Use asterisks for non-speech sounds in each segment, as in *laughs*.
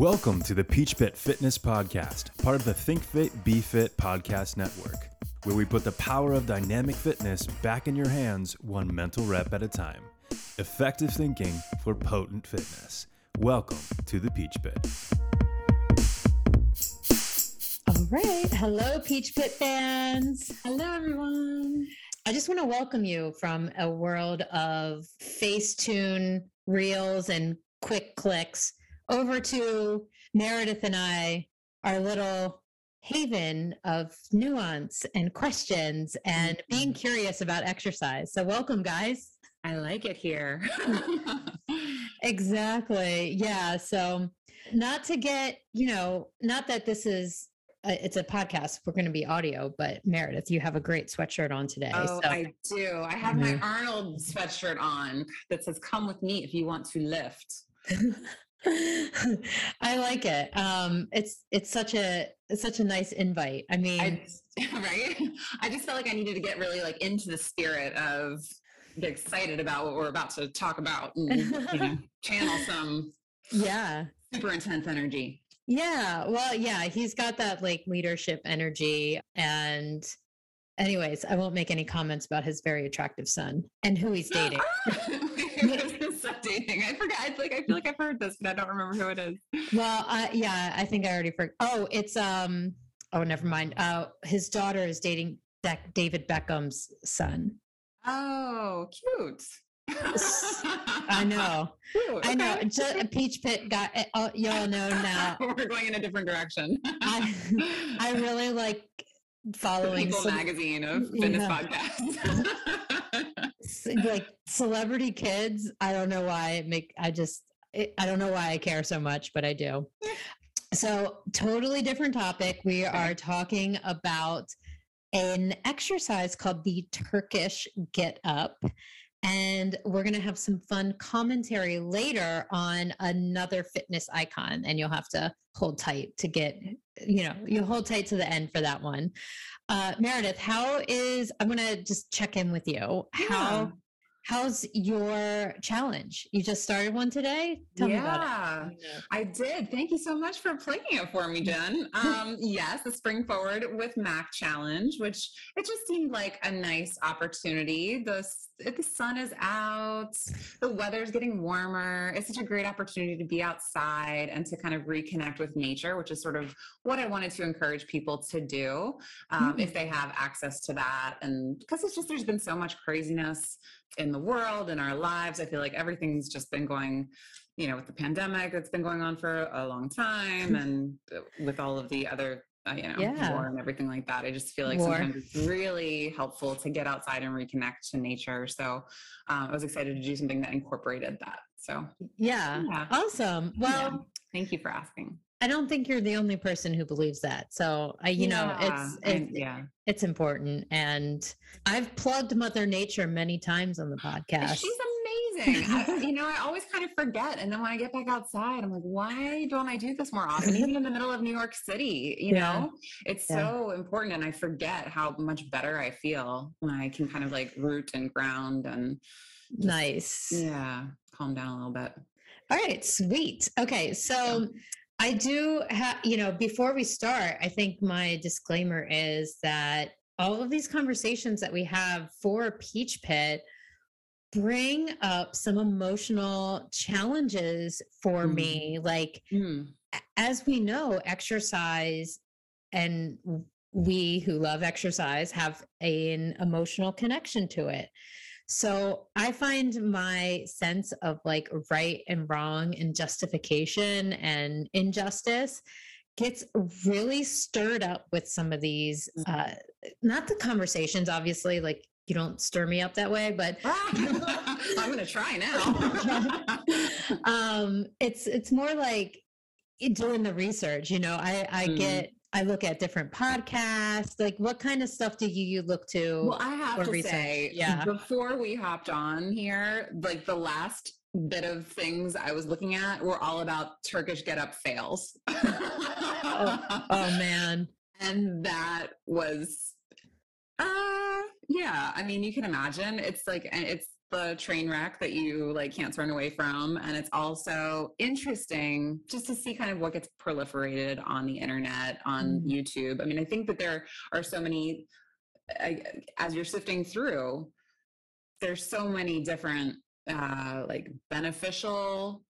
Welcome to the Peach Pit Fitness Podcast, part of the Think Fit Be Fit podcast network, where we put the power of dynamic fitness back in your hands one mental rep at a time. Effective thinking for potent fitness. Welcome to the Peach Pit. All right. Hello, Peach Pit fans. Hello, everyone. I just want to welcome you from a world of Facetune reels and quick clicks over to Meredith and I, our little haven of nuance and questions and being curious about exercise. So, welcome, guys. I like it here. *laughs* exactly. Yeah. So, not to get, you know, not that this is a, it's a podcast. We're going to be audio, but Meredith, you have a great sweatshirt on today. Oh, so. I do. I have mm-hmm. my Arnold sweatshirt on that says "Come with me if you want to lift." *laughs* *laughs* I like it. Um, it's it's such a it's such a nice invite. I mean, I, *laughs* right? I just felt like I needed to get really like into the spirit of get excited about what we're about to talk about and you know, *laughs* channel some yeah super intense energy. Yeah, well, yeah, he's got that like leadership energy and anyways, I won't make any comments about his very attractive son and who he's *gasps* dating. Dating. I forgot. I like I feel like I've heard this, but I don't remember who it is. Well, uh, yeah, I think I already forgot. Oh, it's um. Oh, never mind. Uh, his daughter is dating David Beckham's son. Oh, cute. I know. *laughs* Cute, okay. I know. Just, a Peach Pit got oh, y'all know now. *laughs* We're going in a different direction. I, I really like following People some, magazine of fitness yeah. podcasts *laughs* like celebrity kids. I don't know why it make. I just. It, I don't know why I care so much, but I do. So, totally different topic. We are talking about an exercise called the Turkish Get Up. And we're going to have some fun commentary later on another fitness icon. And you'll have to hold tight to get, you know, you hold tight to the end for that one. Uh, Meredith, how is, I'm going to just check in with you. How, yeah. How's your challenge? You just started one today? Tell yeah, I did. Thank you so much for playing it for me, Jen. Um, yes, the Spring Forward with Mac challenge, which it just seemed like a nice opportunity. The, the sun is out, the weather's getting warmer. It's such a great opportunity to be outside and to kind of reconnect with nature, which is sort of what I wanted to encourage people to do um, mm-hmm. if they have access to that. And because it's just, there's been so much craziness in the world in our lives i feel like everything's just been going you know with the pandemic that's been going on for a long time *laughs* and with all of the other uh, you know yeah. war and everything like that i just feel like war. sometimes it's really helpful to get outside and reconnect to nature so um, i was excited to do something that incorporated that so yeah, yeah. awesome well yeah. thank you for asking I don't think you're the only person who believes that. So I, you yeah, know, it's, it's yeah, it's important. And I've plugged Mother Nature many times on the podcast. She's amazing. I, you know, I always kind of forget, and then when I get back outside, I'm like, why don't I do this more often? Even in the middle of New York City, you yeah. know, it's yeah. so important, and I forget how much better I feel when I can kind of like root and ground and just, nice. Yeah, calm down a little bit. All right, sweet. Okay, so. I do have, you know, before we start, I think my disclaimer is that all of these conversations that we have for Peach Pit bring up some emotional challenges for mm. me. Like, mm. as we know, exercise and we who love exercise have an emotional connection to it. So I find my sense of like right and wrong and justification and injustice gets really stirred up with some of these mm-hmm. uh not the conversations obviously like you don't stir me up that way but *laughs* i'm gonna try now *laughs* um it's it's more like doing the research you know i i mm. get I look at different podcasts. Like, what kind of stuff do you look to? Well, I have to research? say, yeah. Before we hopped on here, like the last bit of things I was looking at were all about Turkish get up fails. oh, oh man, *laughs* and that was, uh, yeah. I mean, you can imagine it's like it's the train wreck that you like can't turn away from and it's also interesting just to see kind of what gets proliferated on the internet on mm. youtube i mean i think that there are so many I, as you're sifting through there's so many different uh like beneficial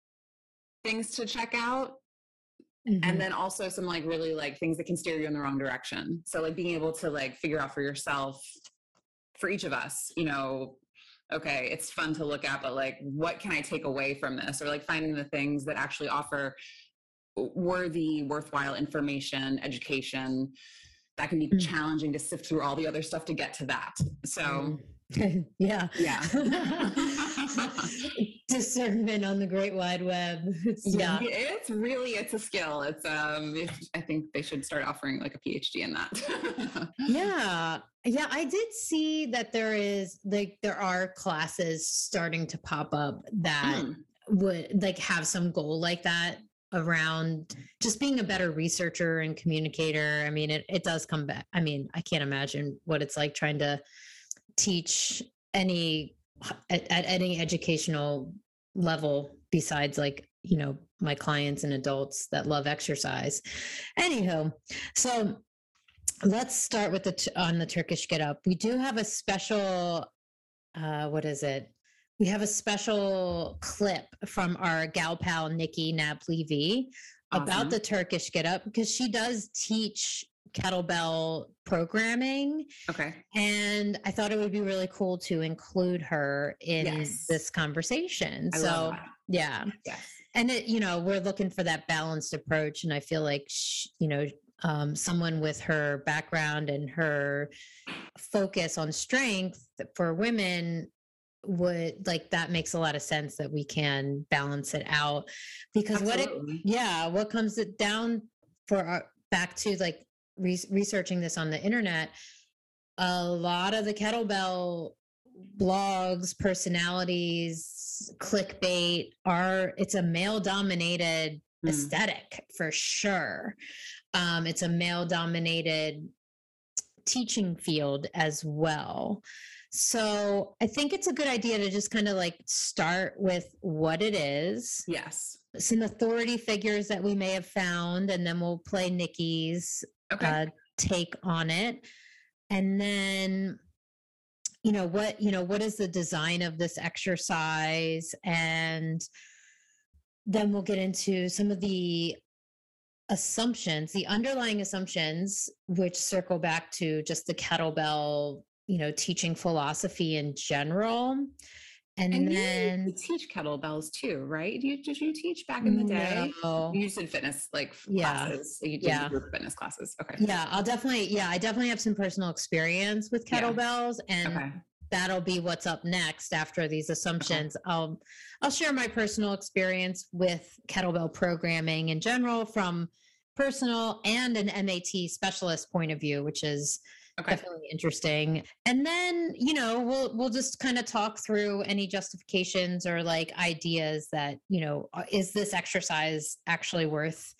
things to check out Mm-hmm. and then also some like really like things that can steer you in the wrong direction so like being able to like figure out for yourself for each of us you know okay, it's fun to look at, but like, what can I take away from this? Or like finding the things that actually offer worthy, worthwhile information, education. That can be mm. challenging to sift through all the other stuff to get to that. So, mm. *laughs* yeah. Yeah. *laughs* *laughs* Discernment on the great wide web. *laughs* It's, yeah. It's really, it's a skill. It's, um, I think they should start offering like a PhD in that. *laughs* yeah. Yeah. I did see that there is like, there are classes starting to pop up that mm. would like have some goal like that around just being a better researcher and communicator. I mean, it, it does come back. I mean, I can't imagine what it's like trying to teach any at, at any educational level besides like you know my clients and adults that love exercise. Anywho so let's start with the on the turkish get up. We do have a special uh what is it? We have a special clip from our gal pal nikki awesome. about the turkish get up because she does teach kettlebell programming. Okay. And I thought it would be really cool to include her in yes. this conversation. I so, yeah. Yes. And it, you know, we're looking for that balanced approach. And I feel like, she, you know, um, someone with her background and her focus on strength for women would like that makes a lot of sense that we can balance it out because Absolutely. what it yeah what comes it down for our back to like re- researching this on the internet, a lot of the kettlebell blogs, personalities, clickbait are it's a male dominated mm. aesthetic for sure. Um, it's a male dominated teaching field as well. So I think it's a good idea to just kind of like start with what it is. Yes. Some authority figures that we may have found, and then we'll play Nikki's okay. uh, take on it. And then you know what you know what is the design of this exercise? And then we'll get into some of the assumptions the underlying assumptions which circle back to just the kettlebell you know teaching philosophy in general and, and then you teach kettlebells too, right? You, did you teach back in the day? No. You did fitness like yeah. classes. You did yeah. fitness classes. Okay. Yeah, I'll definitely. Yeah, I definitely have some personal experience with kettlebells, yeah. and okay. that'll be what's up next after these uh-huh. assumptions. Okay. I'll I'll share my personal experience with kettlebell programming in general from personal and an MAT specialist point of view, which is Okay. Definitely interesting. And then, you know, we'll we'll just kind of talk through any justifications or like ideas that, you know, uh, is this exercise actually worth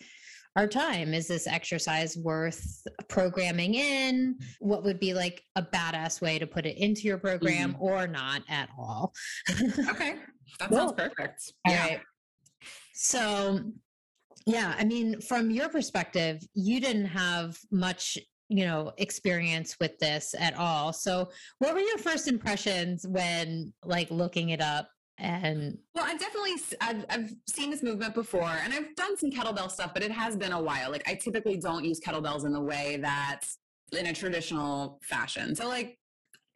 our time? Is this exercise worth programming in? What would be like a badass way to put it into your program mm-hmm. or not at all? *laughs* okay. That cool. sounds perfect. All yeah. Right. So, yeah, I mean, from your perspective, you didn't have much you know experience with this at all so what were your first impressions when like looking it up and well i've definitely I've, I've seen this movement before and i've done some kettlebell stuff but it has been a while like i typically don't use kettlebells in the way that in a traditional fashion so like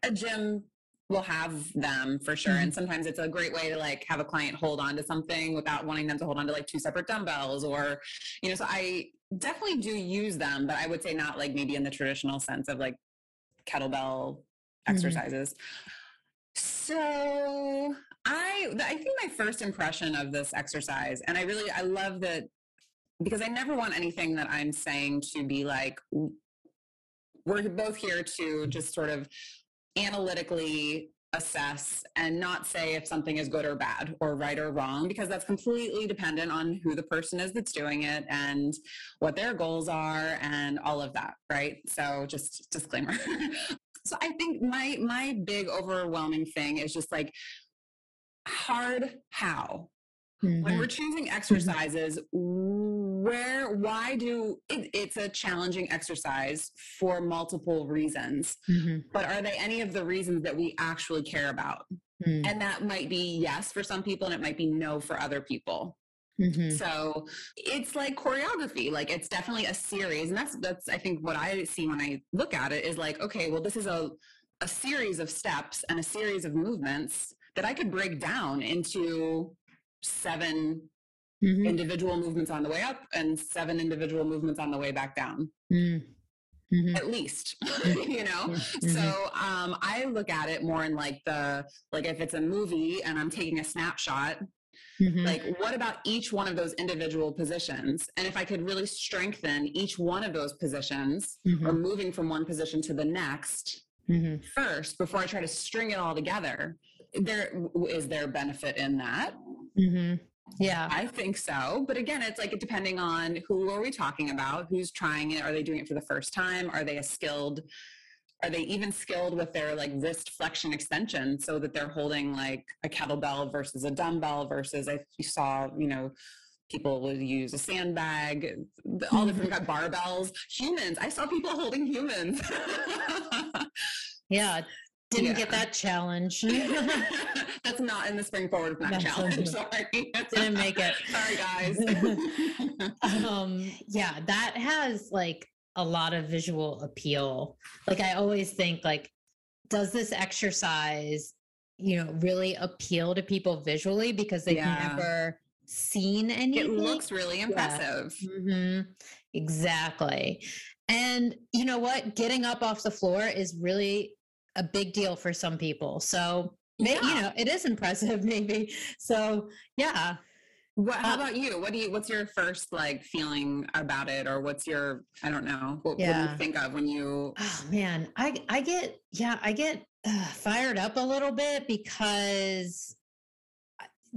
a gym will have them for sure. Mm-hmm. And sometimes it's a great way to like have a client hold on to something without wanting them to hold on to like two separate dumbbells or, you know, so I definitely do use them, but I would say not like maybe in the traditional sense of like kettlebell mm-hmm. exercises. So I, I think my first impression of this exercise, and I really, I love that because I never want anything that I'm saying to be like, we're both here to just sort of analytically assess and not say if something is good or bad or right or wrong because that's completely dependent on who the person is that's doing it and what their goals are and all of that right so just disclaimer *laughs* so i think my my big overwhelming thing is just like hard how. Mm-hmm. When we're choosing mm-hmm. Where, why do it, it's a challenging exercise for multiple reasons, mm-hmm. but are they any of the reasons that we actually care about? Mm. And that might be yes for some people, and it might be no for other people. Mm-hmm. So it's like choreography. Like it's definitely a series. And that's that's I think what I see when I look at it is like, okay, well, this is a a series of steps and a series of movements that I could break down into 7 mm-hmm. individual movements on the way up and seven individual movements on the way back down. Mm. Mm-hmm. at least *laughs* you know mm-hmm. so um i look at it more in like the like if it's a movie and i'm taking a snapshot mm-hmm. like what about each one of those individual positions and if i could really strengthen each one of those positions or mm-hmm. moving from one position to the next mm-hmm. first before i try to string it all together there is there benefit in that mm-hmm. Yeah. I think so but again it's like depending on who are we talking about who's trying it are they doing it for the first time are they a skilled are they even skilled with their like wrist flexion extension so that they're holding like a kettlebell versus a dumbbell versus if you saw you know people would use a sandbag all different mm-hmm. got barbells. Humans i saw people holding humans. *laughs* Yeah didn't yeah. get that challenge. *laughs* *laughs* That's not in the spring forward challenge. Sorry. *laughs* Didn't make it. Sorry, guys. um, yeah, that has like a lot of visual appeal. Like I always think like, does this exercise, you know, really appeal to people visually because they've yeah. never seen anything? It looks really impressive. Yeah. Mm-hmm. Exactly. And you know what? Getting up off the floor is really a big deal for some people. So, yeah. you know, it is impressive, *laughs* maybe. So, yeah. What, how uh, about you? What do you? What's your first like feeling about it, or what's your? I don't know. What, yeah. what do you think of when you? Oh man, I I get yeah I get uh, fired up a little bit because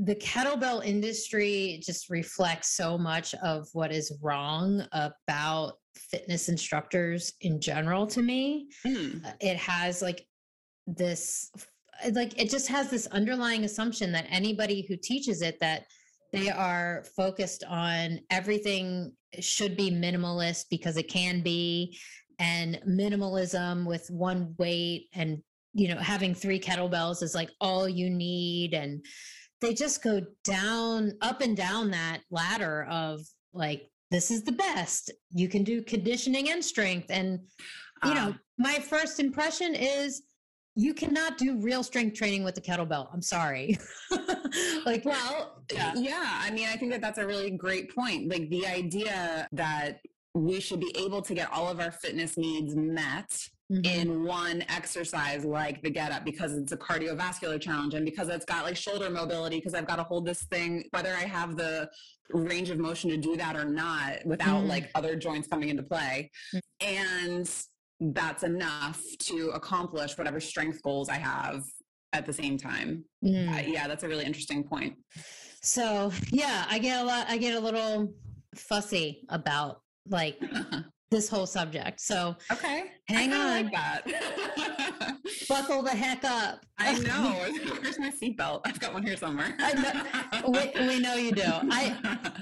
the kettlebell industry just reflects so much of what is wrong about fitness instructors in general to me. Mm. It has like this like it just has this underlying assumption that anybody who teaches it that they are focused on everything should be minimalist because it can be and minimalism with one weight and you know having three kettlebells is like all you need and they just go down up and down that ladder of like this is the best you can do conditioning and strength and you know ah. my first impression is you cannot do real strength training with the kettlebell. I'm sorry. *laughs* like, well, yeah. yeah. I mean, I think that that's a really great point. Like the idea that we should be able to get all of our fitness needs met mm-hmm. in one exercise like the get up because it's a cardiovascular challenge and because it's got like shoulder mobility because I've got to hold this thing whether I have the range of motion to do that or not without mm-hmm. like other joints coming into play. Mm-hmm. And that's enough to accomplish whatever strength goals I have at the same time. Mm. Uh, yeah, that's a really interesting point. So, yeah, I get a lot I get a little fussy about like *laughs* this whole subject. So, okay. Hang on. Like that. *laughs* Buckle the heck up. I *laughs* know. Where's my seatbelt? I've got one here somewhere. I know. We, we, know you do. I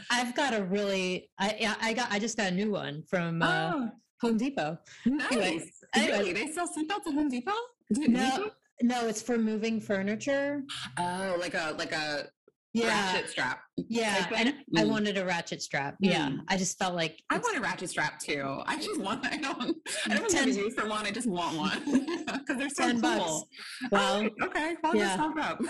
*laughs* I've got a really I I got I just got a new one from uh, oh Home Depot. Nice. Anyway, anyway. they sell seatbelts at Home Depot? No, no, it's for moving furniture. Oh, like a like a yeah. ratchet strap. Yeah, and mm. I wanted a ratchet strap. Mm. Yeah, I just felt like I want a ratchet strap too. I just want. *laughs* I don't. I don't have a use for one. I just want one *laughs* because they're so 10 cool. Bucks. Well, oh, okay. I'll yeah. just up.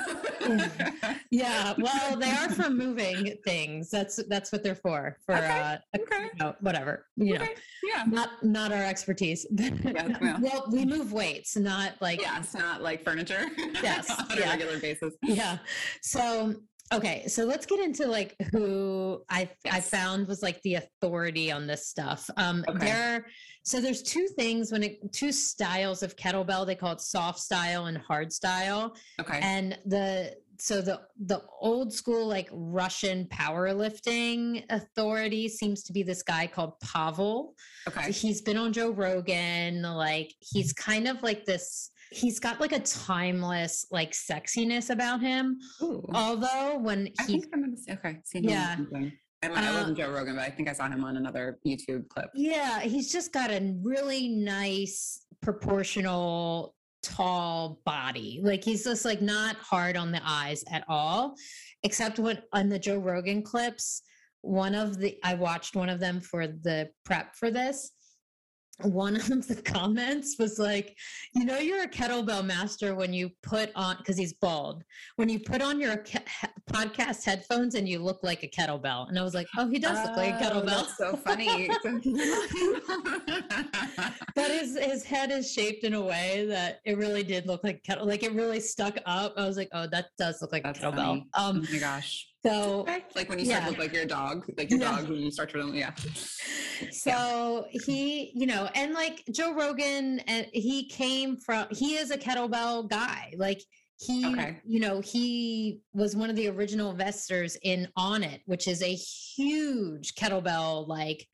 *laughs* yeah. Well, they are for moving things. That's that's what they're for. For okay. uh, okay. You know, whatever. You okay. know. Yeah. Not not our expertise. yeah, well, we move weights, not like yeah, it's not like furniture. Yes. on yeah. a regular basis. Yeah. So Okay, so let's get into like who I yes. I found was like the authority on this stuff. Um okay. there so there's two things when it two styles of kettlebell. They call it soft style and hard style. Okay. And the so the the old school like Russian powerlifting authority seems to be this guy called Pavel. Okay. He's been on Joe Rogan. Like he's kind of like this he's got like a timeless like sexiness about him. Ooh. Although when he, I think I'm gonna. Okay, seen. Yeah. I, might- I Uh, wasn't Joe Rogan, but I think I saw him on another YouTube clip. Yeah, he's just got a really nice proportional tall body. Like he's just like not hard on the eyes at all. Except when on the Joe Rogan clips, one of the I watched one of them for the prep for this. One of the *laughs* comments was like, you know, you're a kettlebell master when you put on, because he's bald, when you put on your ke- podcast headphones and you look like a kettlebell. And I was like, oh, he does look like a Oh, kettlebell. That's so funny. but *laughs* *laughs* his his head is shaped in a way that it really did look like kettle like it really stuck up i was like oh that does look like That's a kettlebell funny. oh um my gosh. So Like when you start yeah. to look like your dog, like your Yeah. dog when you start to, yeah. so he you know and like joe rogan and he came from he is a kettlebell guy like he Okay. you know he was one of the original investors in Onnit which is a huge kettlebell like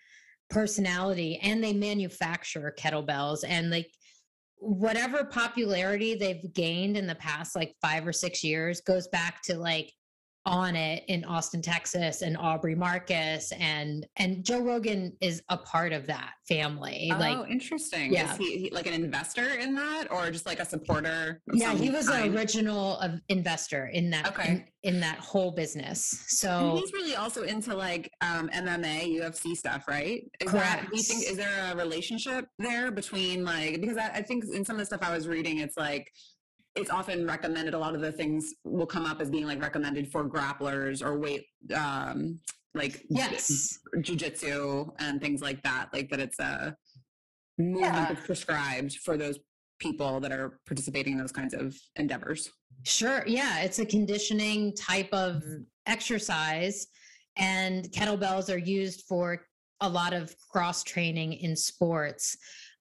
personality and they manufacture kettlebells and like whatever popularity they've gained in the past like five or six years goes back to like Onnit in Austin, Texas, and Aubrey Marcus, and and Joe Rogan is a part of that family. oh, like, interesting. yeah. Is he, he like an investor in that or just like a supporter? yeah, he was an original uh, investor in that Okay. in, in that whole business. And So he's really also into like um, MMA, UFC stuff, right? Is that, do you think Correct. is there a relationship there between like because I, I think in some of the stuff I was reading, it's like it's often recommended. A lot of the things will come up as being like recommended for grapplers or weight, um, like yes, jujitsu and things like that. Like that, it's a movement Yeah. that's prescribed for those people that are participating in those kinds of endeavors. Sure. Yeah. It's a conditioning type of exercise, and kettlebells are used for a lot of cross training in sports.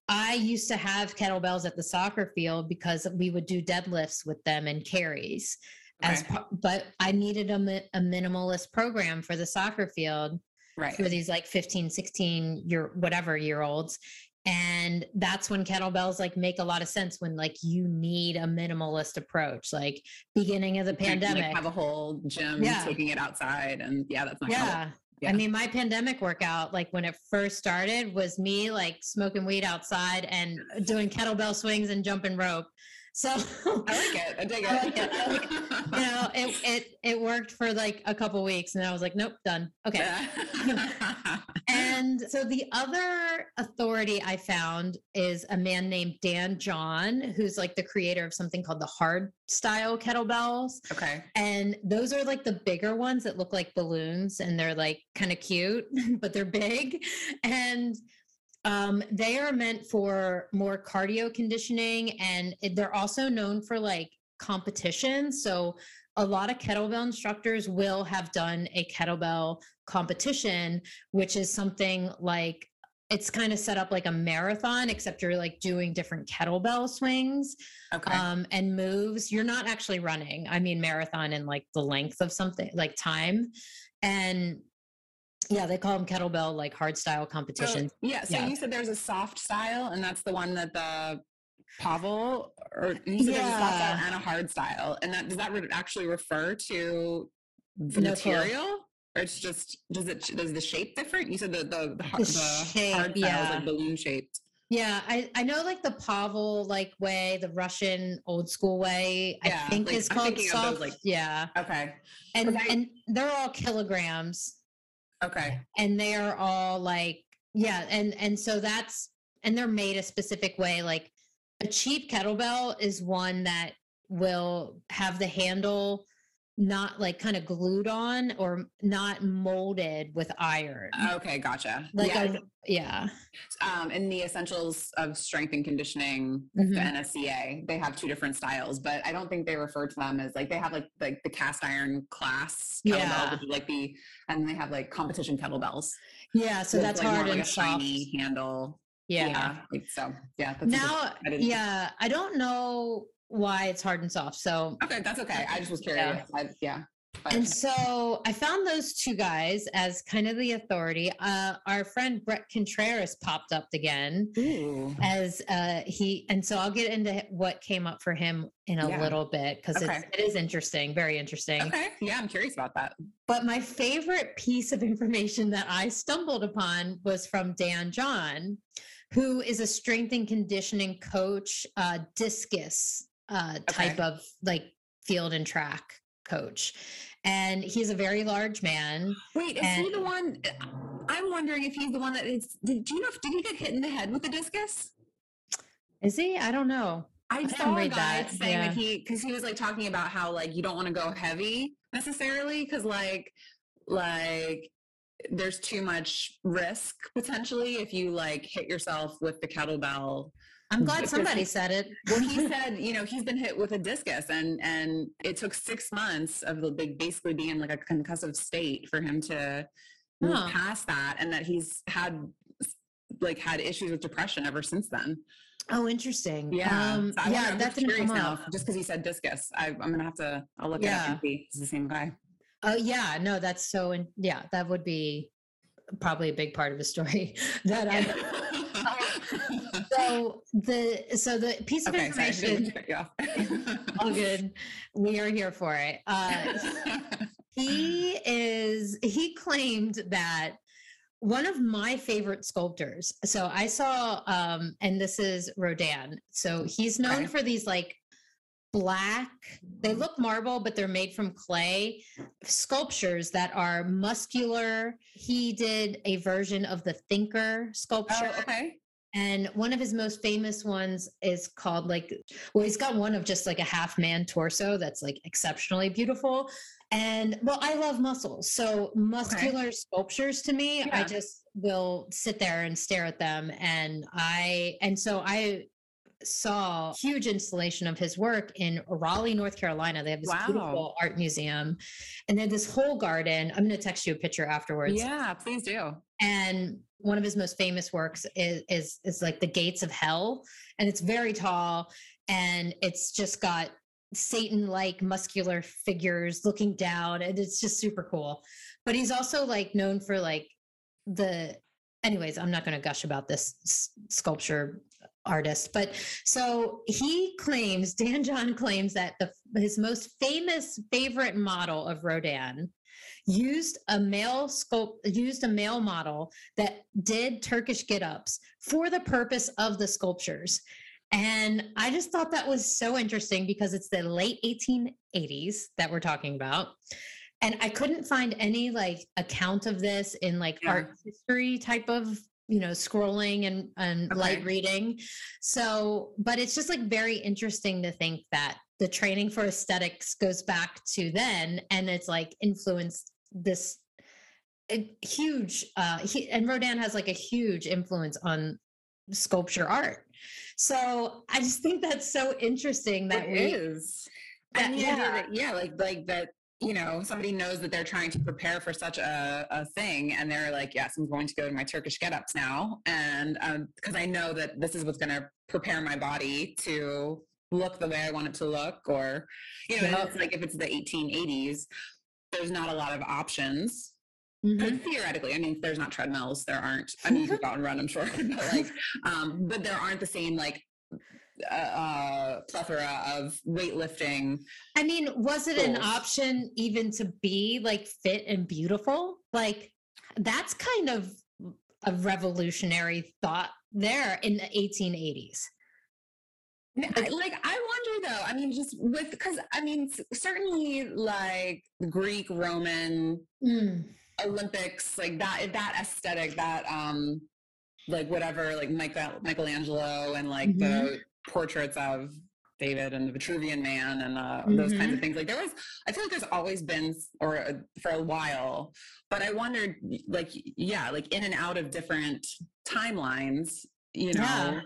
I used to have kettlebells at the soccer field because we would do deadlifts with them and carries. As Okay. but I needed a, a minimalist program for the soccer field Right. for these like 15 16 year whatever year olds and that's when kettlebells like make a lot of sense when like you need a minimalist approach like beginning of the You like, pandemic have a whole gym, Yeah. taking it outside, and yeah, that's not gonna work. Yeah. I mean, my pandemic workout, like when it first started, was me like smoking weed outside and doing kettlebell swings and jumping rope. So, I like it. I dig *laughs* it. I like it. I like you know, it it it worked for like a couple weeks, and I was like, nope, done. Okay. *laughs* And so the other authority I found is a man named Dan John, who's like the creator of something called the hard style kettlebells. okay. And those are like the bigger ones that look like balloons and they're like kind of cute, *laughs* but they're big. And um, they are meant for more cardio conditioning and they're also known for like competition. So a lot of kettlebell instructors will have done a kettlebell competition, which is something like it's kind of set up like a marathon, except you're like doing different kettlebell swings Okay. um, and moves. You're not actually running. I mean, marathon in like the length of something like time. And yeah, they call them kettlebell like hard style so, yeah. So Yeah. you said there's a soft style, and that's the one that the Pavel, or you said there's a soft style Yeah. and a hard style, and that does that re- actually refer to the No material? Or it's just does it does the shape different? You said the the, the, The the shape, hard style is like balloon shaped. yeah, I, I know like the Pavel like way, the Russian old school way, Yeah, I think like, is called of those, soft. like- yeah. Okay. And, I- and they're all kilograms. Okay. and they are all like yeah and and so that's and they're made a specific way like a cheap kettlebell is one that will have the handle not like kind of glued on or not molded with iron Okay. Gotcha. like yeah. a, yeah um, in the essentials of strength and conditioning Mhm. the nsca they have two different styles but i don't think they refer to them as like they have like like the cast iron class kettlebell Yeah. which is like the and they have like competition kettlebells yeah so that's like, hard like and shiny handle yeah, like, so yeah that's now yeah i don't know why it's hard and soft so okay that's okay i just was Yeah. curious I, yeah and so I found those two guys as kind of the authority. Uh, our friend Bret Contreras popped up again Ooh. as uh, he, and so I'll get into what came up for him in a yeah. little bit because okay. it is interesting, very interesting. Okay, yeah, I'm curious about that. But my favorite piece of information that I stumbled upon was from Dan John, who is a strength and conditioning coach, uh, discus uh, type okay. of like field and track coach and he's a very large man. Wait, is and, he the one? I'm wondering if he's the one that is. Did you know? Did he get hit in the head with the discus? Is he? I don't know. I, I saw a guy that. saying yeah. that he because he was like talking about how like you don't want to go heavy necessarily because like like there's too much risk potentially if you like hit yourself with the kettlebell I'm *laughs* glad somebody said it. well, he said, you know, he's been hit with a discus, and and it took six months of the basically being like a concussive state for him to move huh. past that, and that he's had like had issues with depression ever since then. Oh, interesting. Yeah, um, so yeah, that's curious now. Just because he said discus, I, am gonna have to. I'll look yeah. it up and see. It's the same guy. Oh yeah, no, that's so. In, yeah, that would be probably a big part of the story *laughs* that I. so the so the piece of okay, information. *laughs* *laughs* all good. We are here for it. Uh, *laughs* he is. He claimed that one of my favorite sculptors. So I saw, um, and this is Rodin. So he's known okay. for these like black they look marble but they're made from clay sculptures that are muscular he did a version of the thinker sculpture oh, okay and one of his most famous ones is called like well he's got one of just like a half man torso that's like exceptionally beautiful and well i love muscles so muscular okay. sculptures to me yeah. i just will sit there and stare at them and i and so i saw huge installation of his work in Raleigh, North Carolina. They have this wow. beautiful art museum and then this whole garden. I'm going to text you a picture afterwards. Yeah, please do. And one of his most famous works is, is, is like the gates of hell. And it's very tall and it's just got Satan like muscular figures looking down. And it's just super cool. But he's also like known for like the anyways, I'm not going to gush about this sculpture artist. But so he claims, *laughs* Dan John claims that the, his most famous favorite model of Rodin used a male sculpt used a male model that did Turkish get-ups for the purpose of the sculptures. And I just thought that was so interesting because it's the late 1880s that we're talking about. And I couldn't find any like account of this in like yeah. art history type of you know scrolling and and okay. light reading so but it's just like very interesting to think that the training for aesthetics goes back to then and it's like influenced this huge uh he, and rodin has like a huge influence on sculpture art so i just think that's so interesting that it we is and yeah. That, yeah like like that you know, somebody knows that they're trying to prepare for such a, a thing and they're like, yes, I'm going to go to my Turkish get-ups now. And because um, I know that this is what's going to prepare my body to look the way I want it to look. Or, you know, yeah. it's like if it's the 1880s, there's not a lot of options. Mm-hmm. Theoretically, I mean, there's not treadmills. There aren't. I mean, you can go out and run, I'm sure, *laughs* but like, um, but there aren't the same like uh, plethora of weightlifting. I mean, was it an option even to be like fit and beautiful? Like that's kind of a revolutionary thought there in the 1880s. Like, I wonder though. I mean, just with because I mean, certainly like Greek, Roman, mm. Olympics, like that that aesthetic, that um, like whatever, like Michael Michelangelo and like mm-hmm. the portraits of David and the Vitruvian Man and uh, mm-hmm. those kinds of mm-hmm. things. Like there was, I feel like there's always been, or uh, for a while, but I wondered, like, yeah, like in and out of different timelines, you know,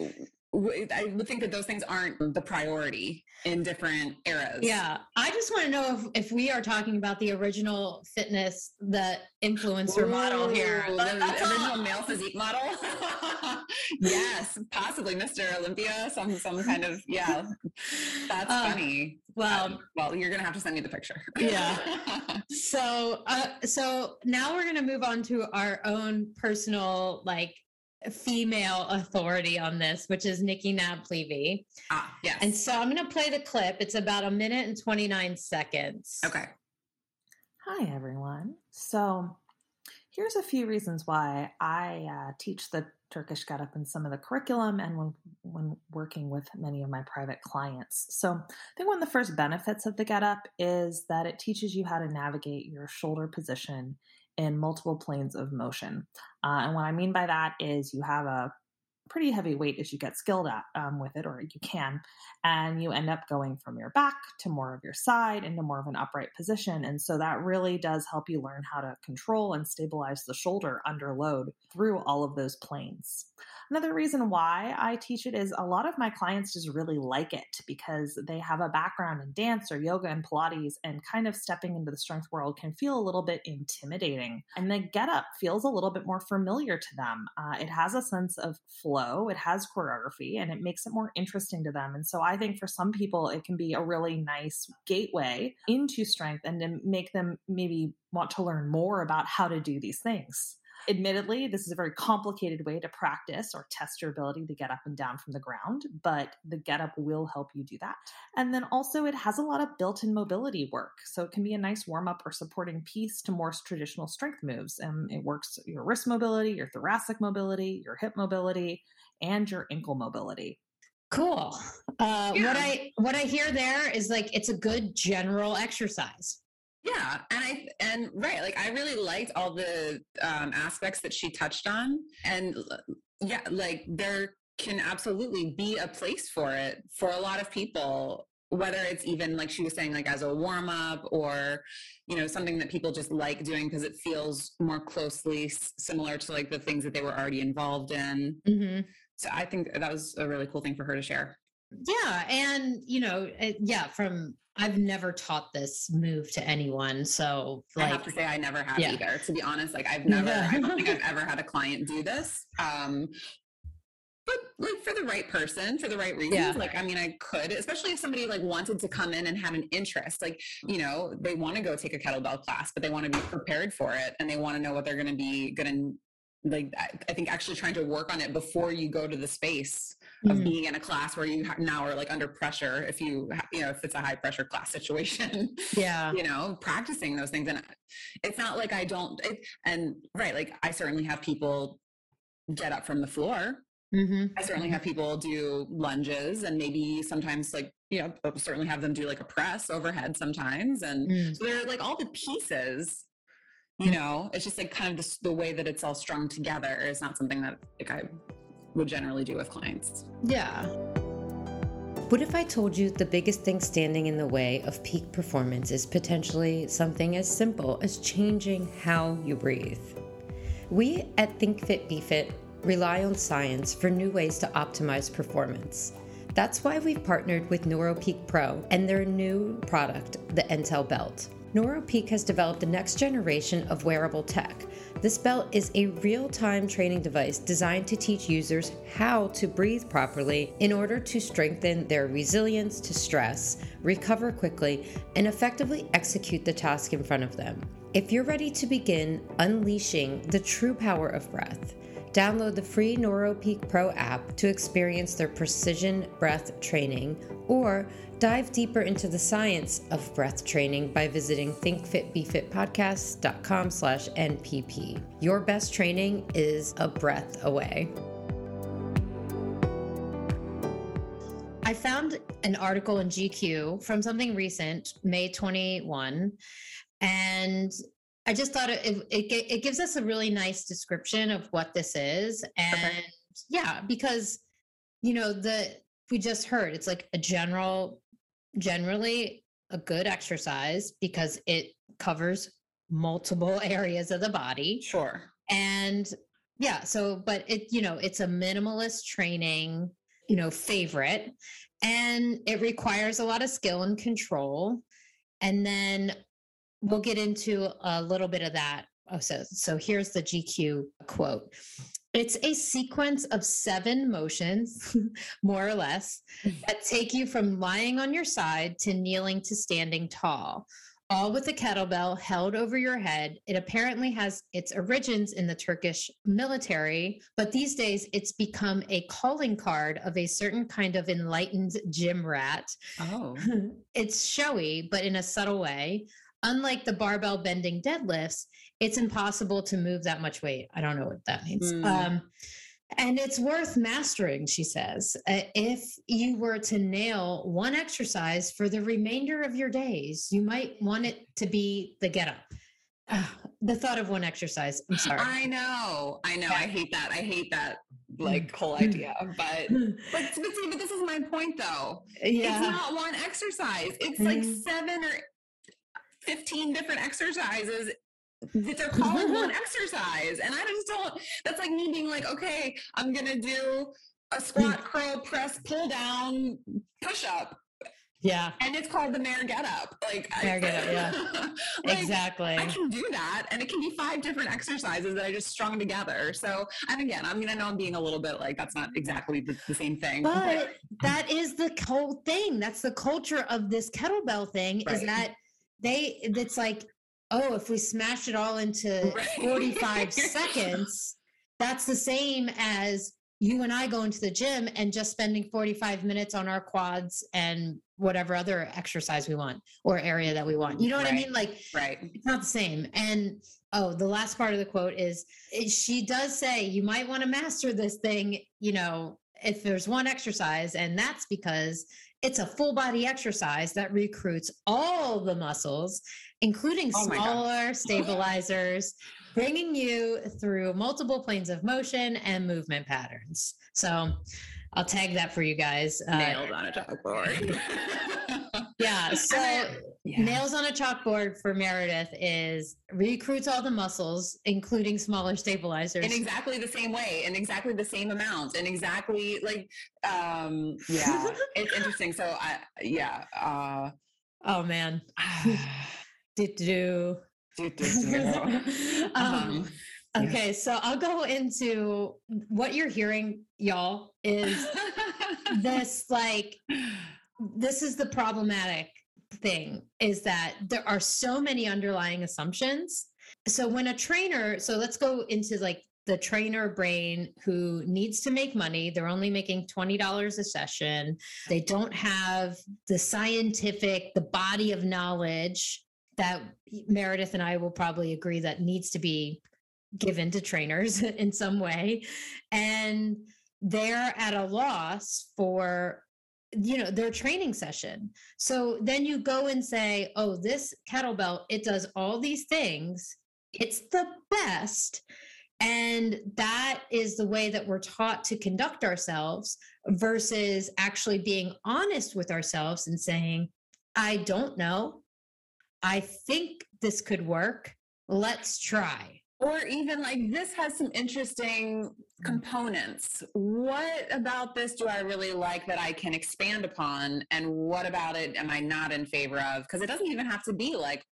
yeah. I would think that those things aren't the priority in different eras. Yeah. I just want to know if, if we are talking about the original fitness, the influencer Ooh, model here. The original male physique model. *laughs* yes, possibly Mr. Olympia, some some kind of yeah. That's uh, funny. Well, um, well, you're gonna have to send me the picture. yeah. *laughs* So, uh, so now we're gonna move on to our own personal like female authority on this, which is Nikki Naab-Levy. Ah, yes. And so I'm going to play the clip. It's about a minute and 29 seconds. Okay. Hi, everyone. So here's a few reasons why I uh, teach the Turkish get up in some of the curriculum and when, when working with many of my private clients. So I think one of the first benefits of the get up is that it teaches you how to navigate your shoulder position in multiple planes of motion. Uh, and what I mean by that is you have a pretty heavy weight as you get skilled at um, with it, or you can, and you end up going from your back to more of your side into more of an upright position. And so that really does help you learn how to control and stabilize the shoulder under load through all of those planes. Another reason why I teach it is a lot of my clients just really like it because they have a background in dance or yoga and Pilates, and kind of stepping into the strength world can feel a little bit intimidating. And the get up feels a little bit more familiar to them. Uh, it has a sense of flow, it has choreography, and it makes it more interesting to them. And so I think for some people, it can be a really nice gateway into strength and to make them maybe want to learn more about how to do these things. Admittedly, this is a very complicated way to practice or test your ability to get up and down from the ground, but the get up will help you do that. And then also, it has a lot of built in mobility work. So it can be a nice warm up or supporting piece to more traditional strength moves. And it works your wrist mobility, your thoracic mobility, your hip mobility, and your ankle mobility. Cool. Uh, yeah. What I what I hear there is like it's a good general exercise. Yeah, and I and right, like I really liked all the um, aspects that she touched on, and yeah, like there can absolutely be a place for it for a lot of people whether it's even like she was saying like as a warm up or you know something that people just like doing because it feels more closely similar to like the things that they were already involved in mm-hmm. so i think that was a really cool thing for her to share yeah and you know it, yeah from I've never taught this move to anyone. So like, I have to say I never have yeah. either. To be honest, like I've never, yeah. I don't think I've *laughs* ever had a client do this. Um, but like for the right person, for the right reasons, yeah. like I mean, I could, especially if somebody like wanted to come in and had an interest, like you know, they want to go take a kettlebell class, but they want to be prepared for it and they want to know what they're going to be going to like I think actually trying to work on it before you go to the space of mm. being in a class where you now are like under pressure if you you know if it's a high pressure class situation yeah you know practicing those things and it's not like i don't it, and right like i certainly have people get up from the floor mm-hmm. i certainly have people do lunges and maybe sometimes like you know certainly have them do like a press overhead sometimes and mm. so they're like all the pieces you know it's just like kind of the, the way that it's all strung together is not something that like i would generally do with clients yeah what if I told you the biggest thing standing in the way of peak performance is potentially something as simple as changing how you breathe? We at ThinkFit BeFit rely on science for new ways to optimize performance. That's why we've partnered with NeuroPeak Pro and their new product, the Intel Belt. NeuroPeak has developed the next generation of wearable tech. This belt is a real time training device designed to teach users how to breathe properly in order to strengthen their resilience to stress, recover quickly, and effectively execute the task in front of them. If you're ready to begin unleashing the true power of breath, Download the free NeuroPeak Pro app to experience their precision breath training or dive deeper into the science of breath training by visiting thinkfitbefitpodcast.com slash NPP. Your best training is a breath away. I found an article in GQ from something recent, May 21, and I just thought it, it, it gives us a really nice description of what this is. And okay. yeah, because, you know, the, we just heard it's like a general, generally a good exercise because it covers multiple *laughs* areas of the body. Sure. And yeah, so, but it, you know, it's a minimalist training you know, favorite. And it requires a lot of skill and control. And then we'll get into a little bit of that. Oh, so, so here's the GQ quote. It's a sequence of seven motions, *laughs* more or less, *laughs* that take you from lying on your side to kneeling to standing tall all with a kettlebell held over your head. It apparently has its origins in the Turkish military, but these days it's become a calling card of a certain kind of enlightened gym rat. Oh. *laughs* it's showy, but in a subtle way. Unlike the barbell bending deadlifts, it's impossible to move that much weight. I don't know what that means. Mm. Um, and it's worth mastering, she says. Uh, if you were to nail one exercise for the remainder of your days, you might want it to be the get up. Uh, the thought of one exercise. I'm sorry. I know. I know. Yeah. I hate that. I hate that like whole idea. But *laughs* but, but see, but this is my point though. Yeah. It's not one exercise. It's like seven or 15 different exercises they're *laughs* calling one exercise. And I just don't, that's like me being like, okay, I'm going to do a mm. squat, curl, press, pull down, push up. Yeah. And it's called the Mayor Get Up. Like, Mayor Get Up, yeah. *laughs* like, exactly. I can do that. And it can be five different exercises that I just strung together. So, and again, I mean, I know I'm being a little bit like, that's not exactly the, the same thing. But, but, that is the whole thing. That's the culture of this kettlebell thing right. is that they, it's like, oh, if we smash it all into *laughs* right. 45 *laughs* seconds, that's the same as you and I going to the gym and just spending 45 minutes on our quads and whatever other exercise we want or area that we want. You know what right. I mean? Like, right. it's not the same. And oh, the last part of the quote is eh, she does say you might want to master this thing, you know, if there's one exercise, and that's because it's a full body exercise that recruits all the muscles including oh smaller *laughs* stabilizers, bringing you through multiple planes of motion and movement patterns. So I'll tag that for you guys. Uh, nails on a chalkboard. *laughs* yeah. *laughs* So yeah. nails on a chalkboard for Meredith is recruits all the muscles, including smaller stabilizers. In exactly the same way, in exactly the same amount, and exactly like um yeah. it's interesting. So I yeah. Uh oh man. *sighs* Do do. *laughs* um, okay, so I'll go into what you're hearing, y'all, is this *laughs* like this is the problematic thing is that there are so many underlying assumptions. So when a trainer, so let's go into like the trainer brain who needs to make money. They're only making $20 a session. They don't have the scientific, the body of knowledge that Meredith and I will probably agree that needs to be given to trainers *laughs* in some way. And they're at a loss for you know their training session. So then you go and say oh this kettlebell it does all these things. It's the best. And that is the way that we're taught to conduct ourselves versus actually being honest with ourselves and saying i don't know I think this could work. Let's try. Or even like this has some interesting components. What about this do I really like that I can expand upon? And what about it am I not in favor of? Because it doesn't even have to be like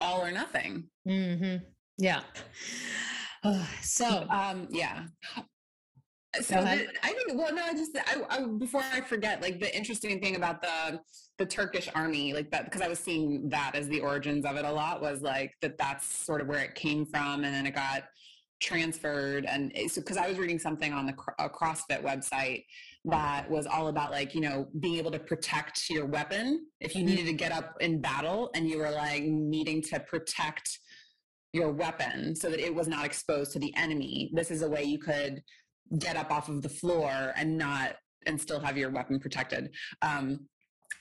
all or nothing. Mm-hmm. Yeah. so, um, yeah. So the, I think, well, no, I just, I, I, before I forget, like the interesting thing about the, the Turkish army, like that, because I was seeing that as the origins of it a lot was like that that's sort of where it came from. And then it got transferred. And so, because I was reading something on the a CrossFit website that was all about like, you know, being able to protect your weapon if you needed to get up in battle and you were like needing to protect your weapon so that it was not exposed to the enemy. This is a way you could get up off of the floor and not and still have your weapon protected. Um,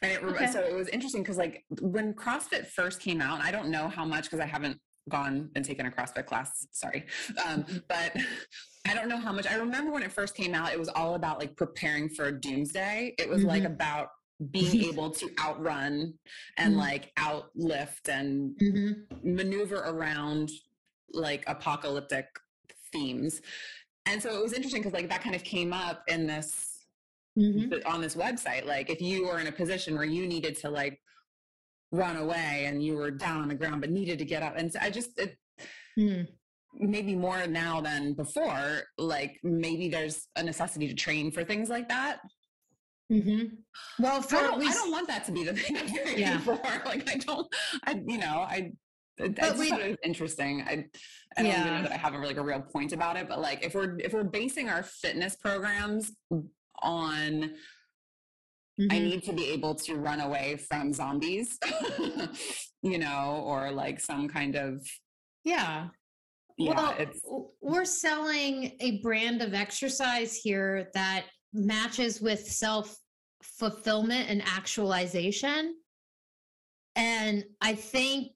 and it, okay. so it was interesting because like when CrossFit first came out, I don't know how much because I haven't gone and taken a CrossFit class. Sorry, um, mm-hmm. but I don't know how much. I remember when it first came out, it was all about like preparing for doomsday. It was mm-hmm. like about being *laughs* able to outrun and mm-hmm. like outlift and mm-hmm. maneuver around like apocalyptic themes and so it was interesting because like that kind of came up in this mm-hmm. on this website. Like if you were in a position where you needed to like run away and you were down on the ground but needed to get up, and so I just it, mm. maybe more now than before. Like maybe there's a necessity to train for things like that. Mm-hmm. Well, for I don't, least, I don't want that to be the *laughs* thing I'm training yeah. for. Like I don't, I you know I I just we, it was interesting. I, I don't yeah. even know that I have a like a real point about it, but like if we're if we're basing our fitness programs on mm-hmm. I need to be able to run away from zombies, *laughs* you know, or like some kind of yeah. Yeah, well, we're selling a brand of exercise here that matches with self fulfillment and actualization. And I think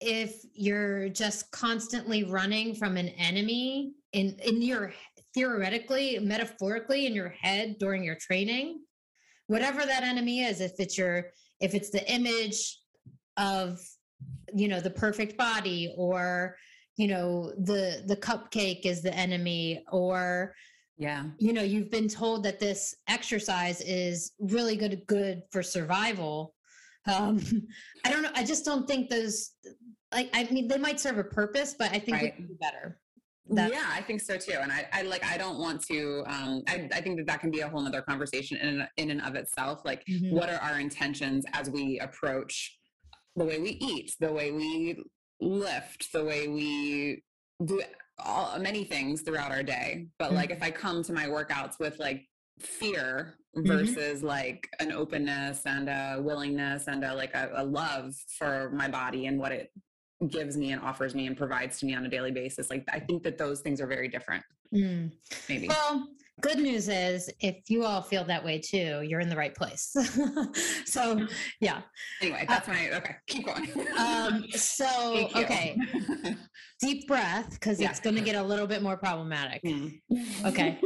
if you're just constantly running from an enemy in in your theoretically metaphorically in your head during your training whatever that enemy is if it's your if it's the image of you know the perfect body or you know the the cupcake is the enemy or yeah. you know you've been told that this exercise is really good good for survival. Um *laughs* i don't know i just don't think those like i mean they might serve a purpose but i think right. we can do better Yeah i think so too and I, I like i don't want to um I, I think that that can be a whole nother conversation in, in and of itself like mm-hmm. what are our intentions as we approach the way we eat the way we lift the way we do all many things throughout our day but mm-hmm. like if i come to my workouts with like fear mm-hmm. versus mm-hmm. like an openness and a willingness and a like a, a, love for my body and what it gives me and offers me and provides to me on a daily basis like i think that those things are very different mm. maybe well good news is if you all feel that way too you're in the right place *laughs* so yeah anyway uh, that's uh, my okay keep going um so *laughs* okay *laughs* deep breath because yeah. it's going to get a little bit more problematic mm. okay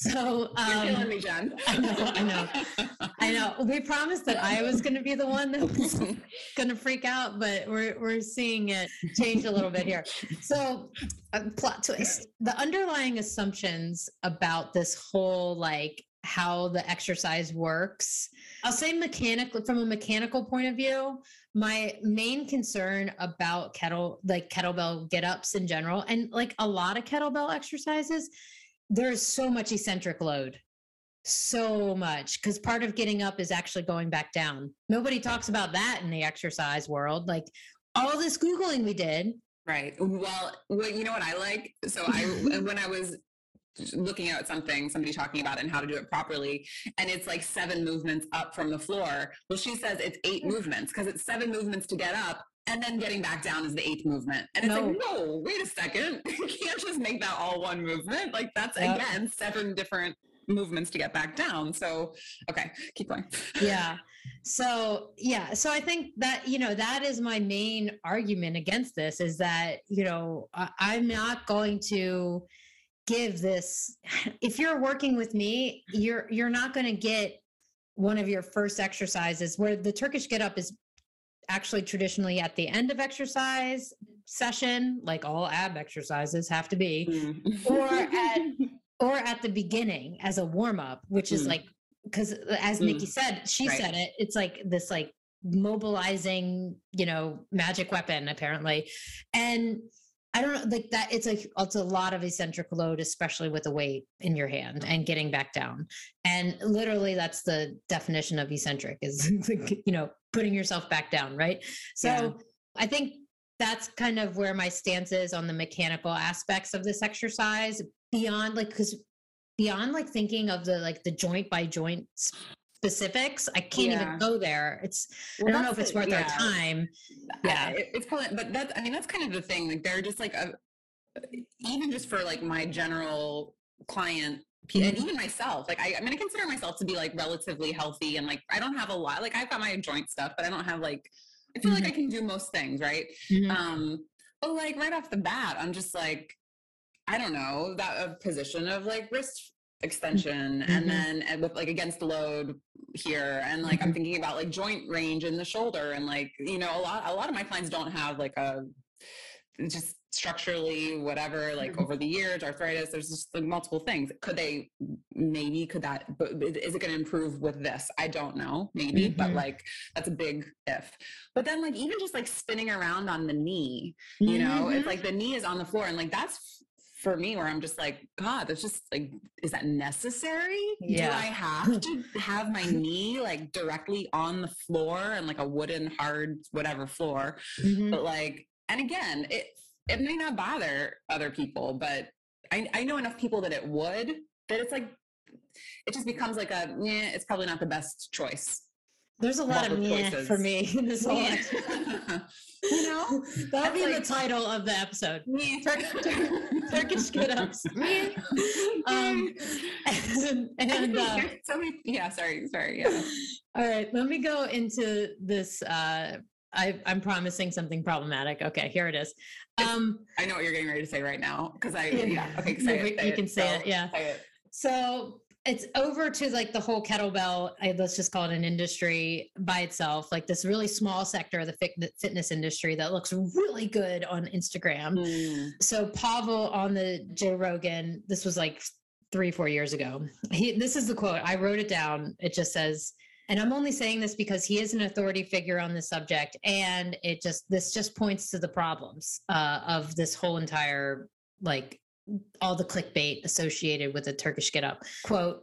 So um, you're killing me, Jen. I know, I know, I know. We promised that I was going to be the one that was going to freak out, but we're we're seeing it change a little bit here. So, plot twist: *laughs* the underlying assumptions about this whole like how the exercise works. I'll say mechanically from a mechanical point of view, my main concern about kettle like kettlebell get ups in general and like a lot of kettlebell exercises there's so much eccentric load. So much because part of getting up is actually going back down. Nobody talks about that in the exercise world. Like all this googling we did right well, well you know what i like so i when i was looking at something somebody talking about it and how to do it properly and it's like seven movements up from the floor well she says it's eight mm. movements because it's seven movements to get up and then getting back down is the eighth movement. And it's no. like, no, wait a second. *laughs* you can't just make that all one movement. Like that's yep. again seven different movements to get back down. So, okay, keep going. yeah. So, yeah. So I think that, you know, that is my main argument against this is that, you know, I'm not going to give this *sighs* if you're working with me, you're you're not going to get one of your first exercises where the Turkish get up is actually traditionally at the end of exercise session, like all ab exercises have to be, mm. or at *laughs* or at the beginning as a warm up, which is mm. like because as mm. Nikki said, she right. said it. It's like this like mobilizing, you know, magic weapon apparently, and I don't know, like that. It's a it's a lot of eccentric load, especially with the weight in your hand and getting back down. And literally, that's the definition of eccentric is *laughs* like, you know putting yourself back down, right? So yeah. I think that's kind of where my stance is on the mechanical aspects of this exercise. Beyond like because beyond like thinking of the like the joint by joint specifics. I can't yeah. even go there. It's well, I don't know if it's worth yeah. our time. Yeah, it, it's probably, but that's I mean that's kind of the thing. Like they're just like a even just for like my general client and mm-hmm. even myself like I, i'm going to consider myself to be like relatively healthy and like i don't have a lot like i've got my joint stuff but i don't have like i feel mm-hmm. like i can do most things right mm-hmm. um but like right off the bat i'm just like i don't know that a position of like wrist extension mm-hmm. and then and with like against the load here and like mm-hmm. i'm thinking about like joint range in the shoulder and like you know a lot a lot of my clients don't have like a just structurally, whatever, like Mhm. over the years, arthritis, there's just like, multiple things. Could they, maybe, could that, but is it going to improve with this? I don't know, maybe, but Mhm. like that's a big if. But then, like, even just like spinning around on the knee, you know, it's like the knee is on the floor, and like that's for me where I'm just like, God, that's just like, is that necessary? Yeah. Do I have *laughs* to have my knee like directly on the floor and like a wooden, hard, whatever floor? Mhm. but like and again it it may not bother other people but i i know enough people that it would that it's like it just becomes like a yeah it's probably not the best choice There's a lot of meh for me *laughs* in this whole *laughs* you know That'll be That's the title of the episode. Tur- tur- Turkish get ups. *laughs* um, and, and uh, so many yeah sorry sorry yeah all right, let me go into this. Uh, I, I'm promising something problematic. Okay, here it is. Um, i know what you're getting ready to say right now because i Yeah. okay we- it, you can say Go. it, yeah. say it. So it's over to like the whole kettlebell. I, let's just call it an industry by itself, like this really small sector of the fit- fitness industry that looks really good on Instagram. Mm. So Pavel on the Joe Rogan, this was like three, four years ago. He, this is the quote. I wrote it down. It just says, and I'm only saying this because he is an authority figure on the subject, and it just this just points to the problems uh, of this whole entire like all the clickbait associated with the Turkish get up. Quote,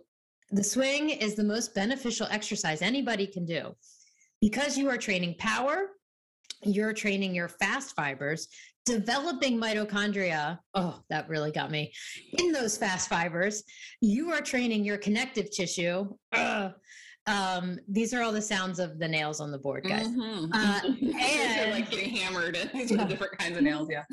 the swing is the most beneficial exercise anybody can do because you are training power, you're training your fast fibers, developing mitochondria. Oh, that really got me. In those fast fibers, you are training your connective tissue. Um, these are all the sounds of the nails on the board, guys. Mhm. Uh, *laughs* and- like getting hammered these are the different kinds of nails yeah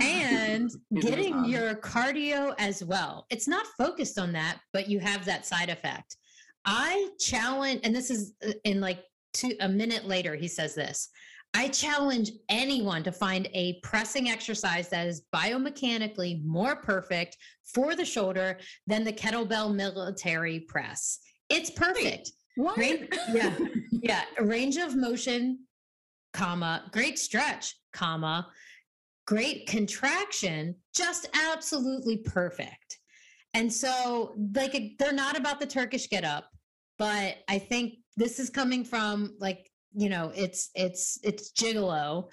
and *laughs* getting your cardio as well. It's not focused on that, but you have that side effect. I challenge, and this is uh, in like two, a minute later, he says this. I challenge anyone to find a pressing exercise that is biomechanically more perfect for the shoulder than the kettlebell military press. It's perfect. what Great. Yeah. *laughs* Yeah. Range of motion, comma, great stretch, comma, great contraction, just absolutely perfect. And so, like, they're not about the Turkish get up, but I think this is coming from like, you know, it's, it's, it's gigolo,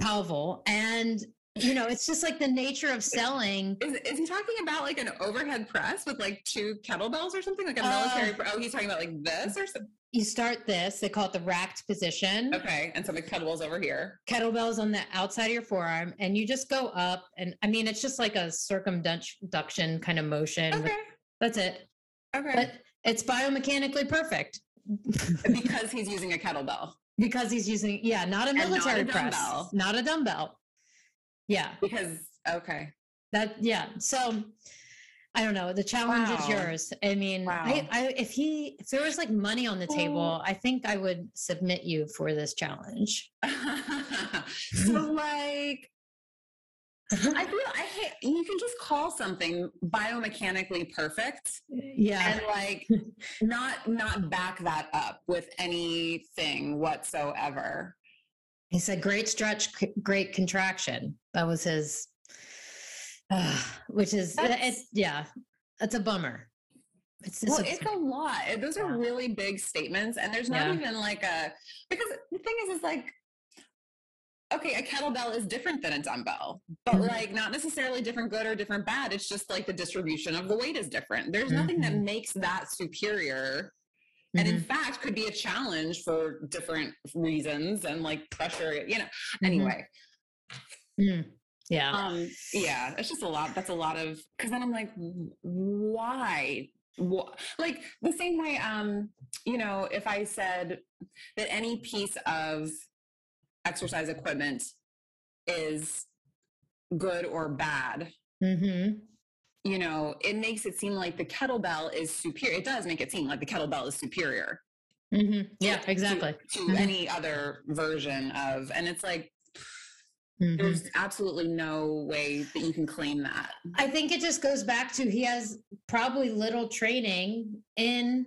Pavel. And, you know, it's just like the nature of selling. Is, is he talking about like an overhead press with like two kettlebells or something like a Uh, military? pre- oh, he's talking about like this or something. You start this, they call it the racked position. Okay, and so the kettlebells over here. kettlebells on the outside of your forearm and you just go up and i mean it's just like a circumduction kind of motion Okay, that's it okay. but it's biomechanically perfect *laughs* because he's using a kettlebell. because he's using yeah not a not a military press not a dumbbell yeah. Because okay, that yeah. So i don't know. The challenge is yours. I mean Wow. I, I if he if there was like money on the table i think i would submit you for this challenge. *laughs* So *laughs* like. I feel I hate you can just call something biomechanically perfect yeah. and like *laughs* not not back that up with anything whatsoever. He said, "Great stretch, great contraction." That was his, uh, *sighs* which is That's- it's yeah, that's a bummer. It's, Well, a- it's a lot. Uh, Those are really big statements, and there's not Yeah. even like a because the thing is, is like okay, a kettlebell is different than a dumbbell, but Mhm. like not necessarily different good or different bad. It's just like the distribution of the weight is different. There's nothing that Mhm. makes that superior. And in Mhm, fact, could be a challenge for different reasons and like pressure, you know. mhm, Anyway, mm, yeah, um, yeah, it's just a lot. That's a lot of because then I'm like, why? Wh- Like the same way, um, you know, if I said that any piece of exercise equipment is good or bad, hmm you know, it makes it seem like the kettlebell is superior. It does make it seem like the kettlebell is superior. hmm yeah, to- exactly. To, Mhm. any other version of, and it's like Mhm. there's absolutely no way that you can claim that. I think it just goes back to he has probably little training in,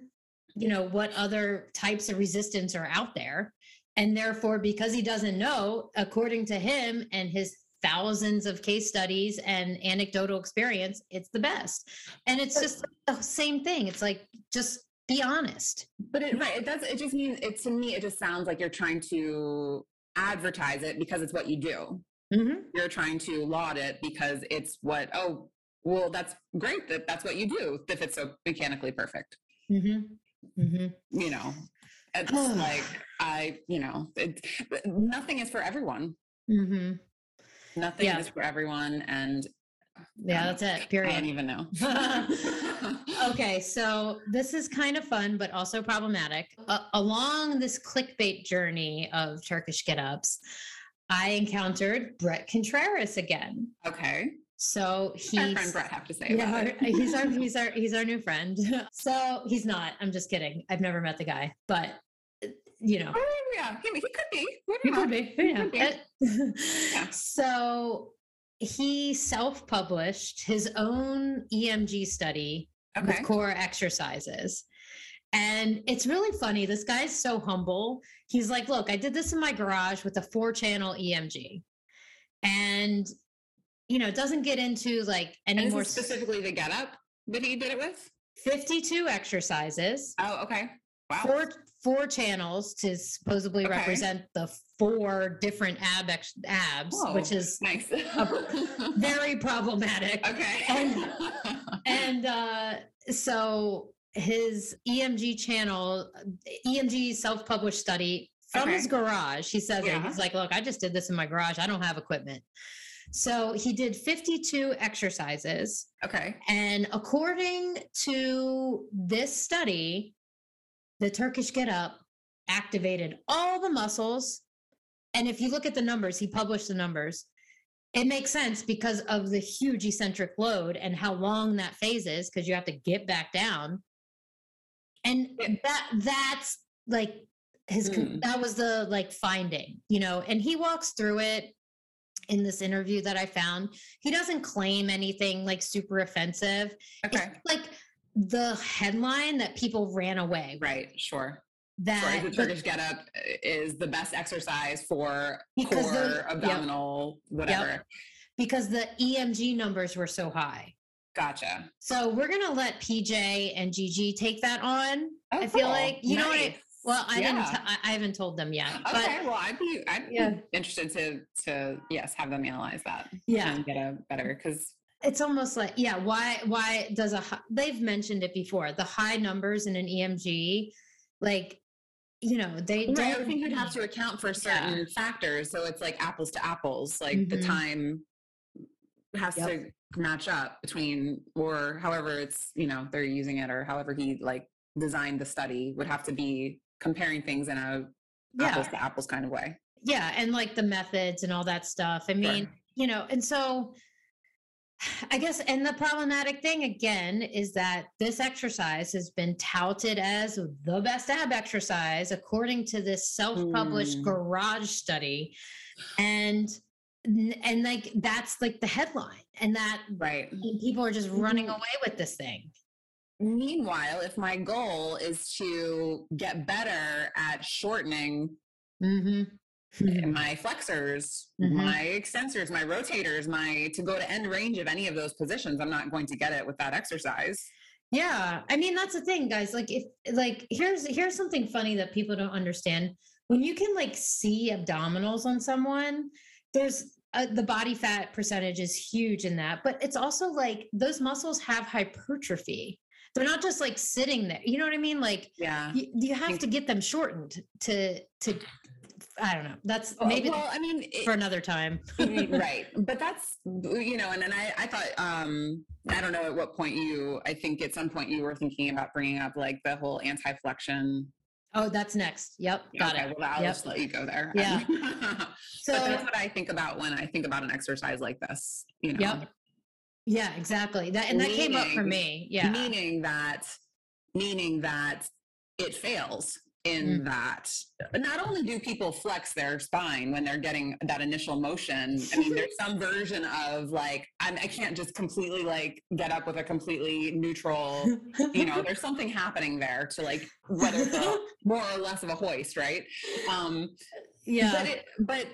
you know, what other types of resistance are out there. And therefore, because he doesn't know, according to him and his thousands of case studies and anecdotal experience, it's the best. And it's just the same thing. It's like just be honest. But it right, it does it just means it to me it just sounds like you're trying to advertise it because it's what you do. Mm-hmm. You're trying to laud it because it's what oh well that's great that that's what you do if it's so mechanically perfect. Mm-hmm. Mm-hmm. You know, it's *sighs* like I you know it, nothing is for everyone. Mm-hmm. Nothing yeah. is for everyone, and yeah, that's it. Period. I don't even know. *laughs* okay, so this is kind of fun, but also problematic. Uh, along this clickbait journey of Turkish get ups, I encountered Bret Contreras again. Okay. So he's our friend Bret have to say yeah, he's our he's our *laughs* he's our new friend. So he's not. I'm just kidding. I've never met the guy, but you know. Oh, yeah, he, he could be. He could be. Yeah. Could be. yeah. *laughs* So he self-published his own EMG study okay. with core exercises. And it's really funny. This guy's so humble. He's like, look, I did this in my garage with a four channel EMG. And, you know, it doesn't get into like any more specifically the get up that he did it with? 52 exercises. Oh, okay. Wow. Four four channels to supposedly okay. represent the four different ab ex- abs, Whoa, which is nice. very problematic. *laughs* Okay. And, *laughs* and uh, so his EMG channel, EMG self published study from okay. his garage, he says yeah. it. He's like, Look, I just did this in my garage. I don't have equipment. So he did 52 exercises. Okay. And according to this study, the Turkish Get Up activated all the muscles. And if you look at the numbers, he published the numbers. It makes sense because of the huge eccentric load and how long that phase is, because you have to get back down. And that that's like his mm. that was the like finding, you know, and he walks through it in this interview that I found. He doesn't claim anything like super offensive. Okay. It's like the headline that people ran away. Right, sure. That sure. the Turkish get up is the best exercise for core, the, abdominal, yep, whatever. Yep. Because the EMG numbers were so high. Gotcha. So we're gonna let PJ and Gigi take that on. Oh, I feel cool. like you nice. know what I well, I yeah. didn't. T- I haven't told them yet. Okay. Well, I'd be. I'd yeah. be interested to to yes have them analyze that. Yeah. And get a better because it's almost like yeah why why does a they've mentioned it before the high numbers in an emg like you know they right, don't I think you'd have to account for certain yeah. factors so it's like apples to apples like mm-hmm. the time has yep. to match up between or however it's you know they're using it or however he like designed the study would have to be comparing things in a yeah. apples to apples kind of way yeah and like the methods and all that stuff i mean sure. you know and so I guess, and the problematic thing again is that this exercise has been touted as the best ab exercise according to this self-published mm. garage study, and and like that's like the headline, and that right, and people are just running mm-hmm. away with this thing. Meanwhile, if my goal is to get better at shortening mm-hmm. Mm-hmm. my flexors, mm-hmm. my extensors, my rotators, my to go to end range of any of those positions. I'm not going to get it with that exercise. Yeah. I mean, that's the thing, guys. Like if like here's here's something funny that people don't understand. When you can like see abdominals on someone, there's uh, the body fat percentage is huge in that, but it's also like those muscles have hypertrophy. They're not just like sitting there. You know what I mean? Like, yeah, you, you have to get them shortened to to I don't know. That's maybe well, I mean for another time. *laughs* right. But that's you know, and then I, I thought um I don't know at what point you I think at some point you were thinking about bringing up like the whole anti-flexion. Oh, that's next. Yep. Got okay, it. Well, I'll yep. just let you go there. Yeah. *laughs* so that's what I think about when I think about an exercise like this. You know. Yep. Yeah, exactly. That and meaning, that came up for me. Yeah. Meaning that meaning that it fails in mm. that not only do people flex their spine when they're getting that initial motion i mean there's some *laughs* version of like I'm, i can not just completely like get up with a completely neutral you know there's something happening there to like whether it's a, *laughs* more or less of a hoist right um yeah but it, but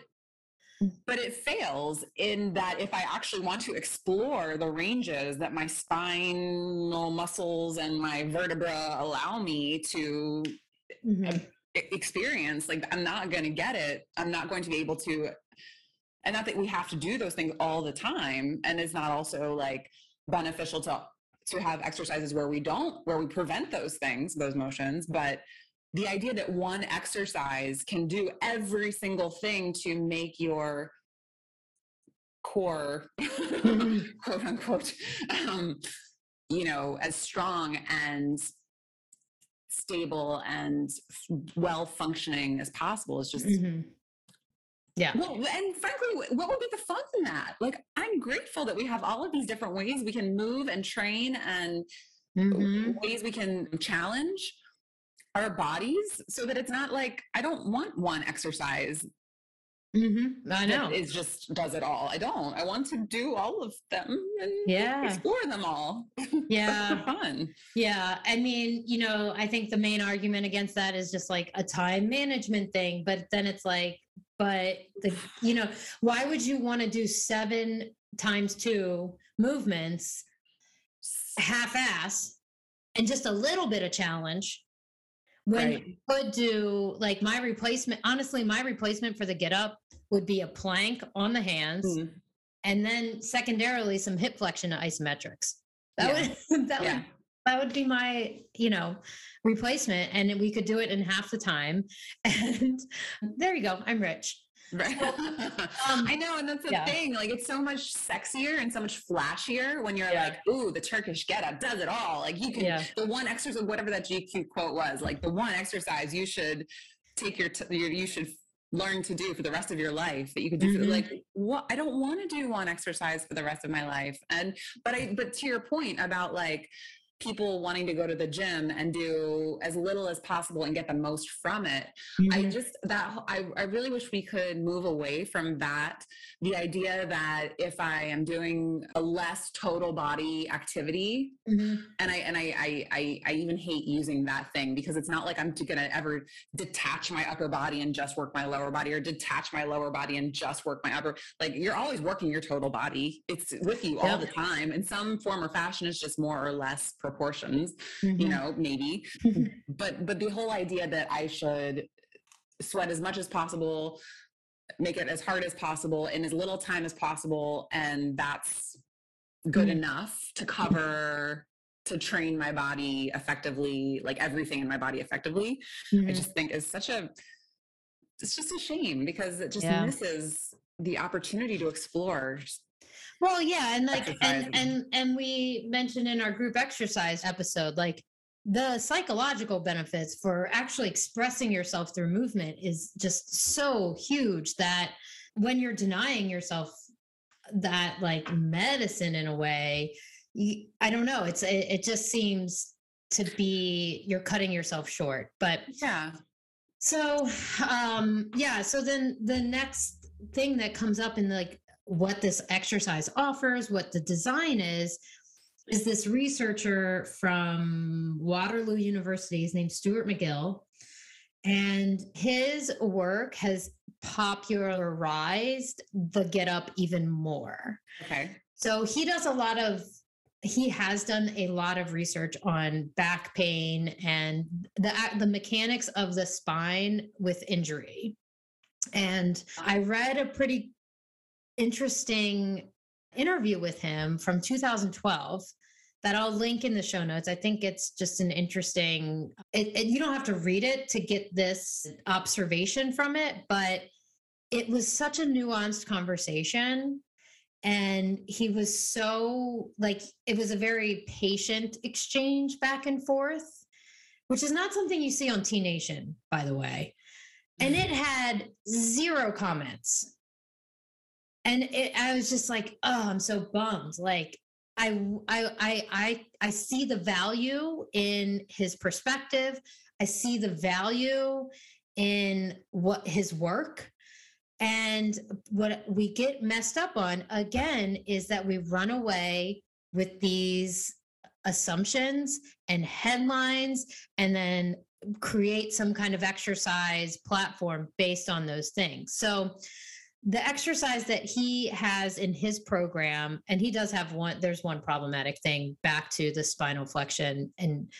but it fails in that if I actually want to explore the ranges that my spinal muscles and my vertebra allow me to mm-hmm. experience, like I'm not going to get it. I'm not going to be able to. And not that we have to do those things all the time. And it's not also like beneficial to to have exercises where we don't where we prevent those things those motions but the idea that one exercise can do every single thing to make your core mm-hmm. *laughs* quote unquote um, you know as strong and stable and well functioning as possible is just mm-hmm. yeah well and frankly what would be the fun in that like i'm grateful that we have all of these different ways we can move and train and mm-hmm. ways we can challenge our bodies so that it's not like I don't want one exercise. Mm-hmm. I know. It just does it all. I don't. I want to do all of them and yeah. explore them all. *laughs* Yeah. fun. Yeah. I mean, you know, I think the main argument against that is just like a time management thing. But then it's like, but the, you know, why would you want to do seven times two movements half ass and just a little bit of challenge when right. you could do like my replacement honestly my replacement for the get up would be a plank on the hands mm. and then secondarily some hip flexion isometrics that yeah. would *laughs* that yeah. would that would be my you know replacement and we could do it in half the time *laughs* and there you go i'm rich Right. *laughs* um, I know, and that's the yeah. thing. Like, it's so much sexier and so much flashier when you're yeah. like, "Ooh, the Turkish get up does it all." Like, you can yeah. the one exercise, whatever that GQ quote was, like the one exercise you should take your, t- your you should learn to do for the rest of your life that you could do mm-hmm. for, like what i don't want to do one exercise for the rest of my life and but i but to your point about like people wanting to go to the gym and do as little as possible and get the most from it. Mm-hmm. I just that I, I really wish we could move away from that. The idea that if I am doing a less total body activity, mm-hmm. and I and I, I, I I even hate using that thing because it's not like I'm gonna ever detach my upper body and just work my lower body or detach my lower body and just work my upper. Like you're always working your total body. It's with you all the time in some form or fashion. It's just more or less proportions, mm-hmm. you know, maybe. but but the whole idea that I should sweat as much as possible, make it as hard as possible in as little time as possible, and that's good mm-hmm. enough to cover to train my body effectively, like everything in my body effectively. Mm-hmm. I just think is such a it's just a shame because it just yeah. misses the opportunity to explore well, yeah, and like and and and we mentioned in our group exercise episode like the psychological benefits for actually expressing yourself through movement is just so huge that when you're denying yourself that like medicine in a way you, i don't know it's it, it just seems to be you're cutting yourself short but yeah. So um yeah so then the next thing that comes up in like what this exercise offers, what the design is, is this researcher from Waterloo University. His name's Stuart McGill. And his work has popularized the get up even more. Okay. So he does a lot of he has done a lot of research on back pain and the the mechanics of the spine with injury. And I read a pretty interesting interview with him from 2012 that I'll link in the show notes. I think it's just an interesting, it, it, you don't have to read it to get this observation from it, but it was such a nuanced conversation. And he was so like, it was a very patient exchange back and forth, which is not something you see on T Nation, by the way. And mm. it had zero comments and it, I was just like, oh, I'm so bummed. Like I, I, I, I, I see the value in his perspective. I see the value in what his work. And what we get messed up on again is that we run away with these assumptions and headlines and then create some kind of exercise platform based on those things. So the exercise that he has in his program, and he does have one, there's one problematic thing back to the spinal flexion. And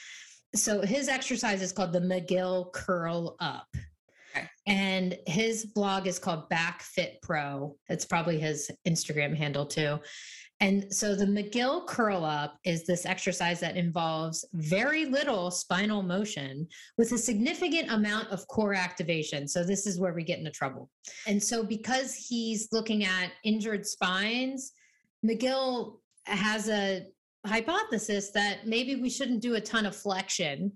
so his exercise is called the McGill Curl Up. Okay. And his blog is called Back Fit Pro. It's probably his Instagram handle too. And so the McGill curl up is this exercise that involves very little spinal motion with a significant amount of core activation. So this is where we get into trouble. And so because he's looking at injured spines, McGill has a hypothesis that maybe we shouldn't do a ton of flexion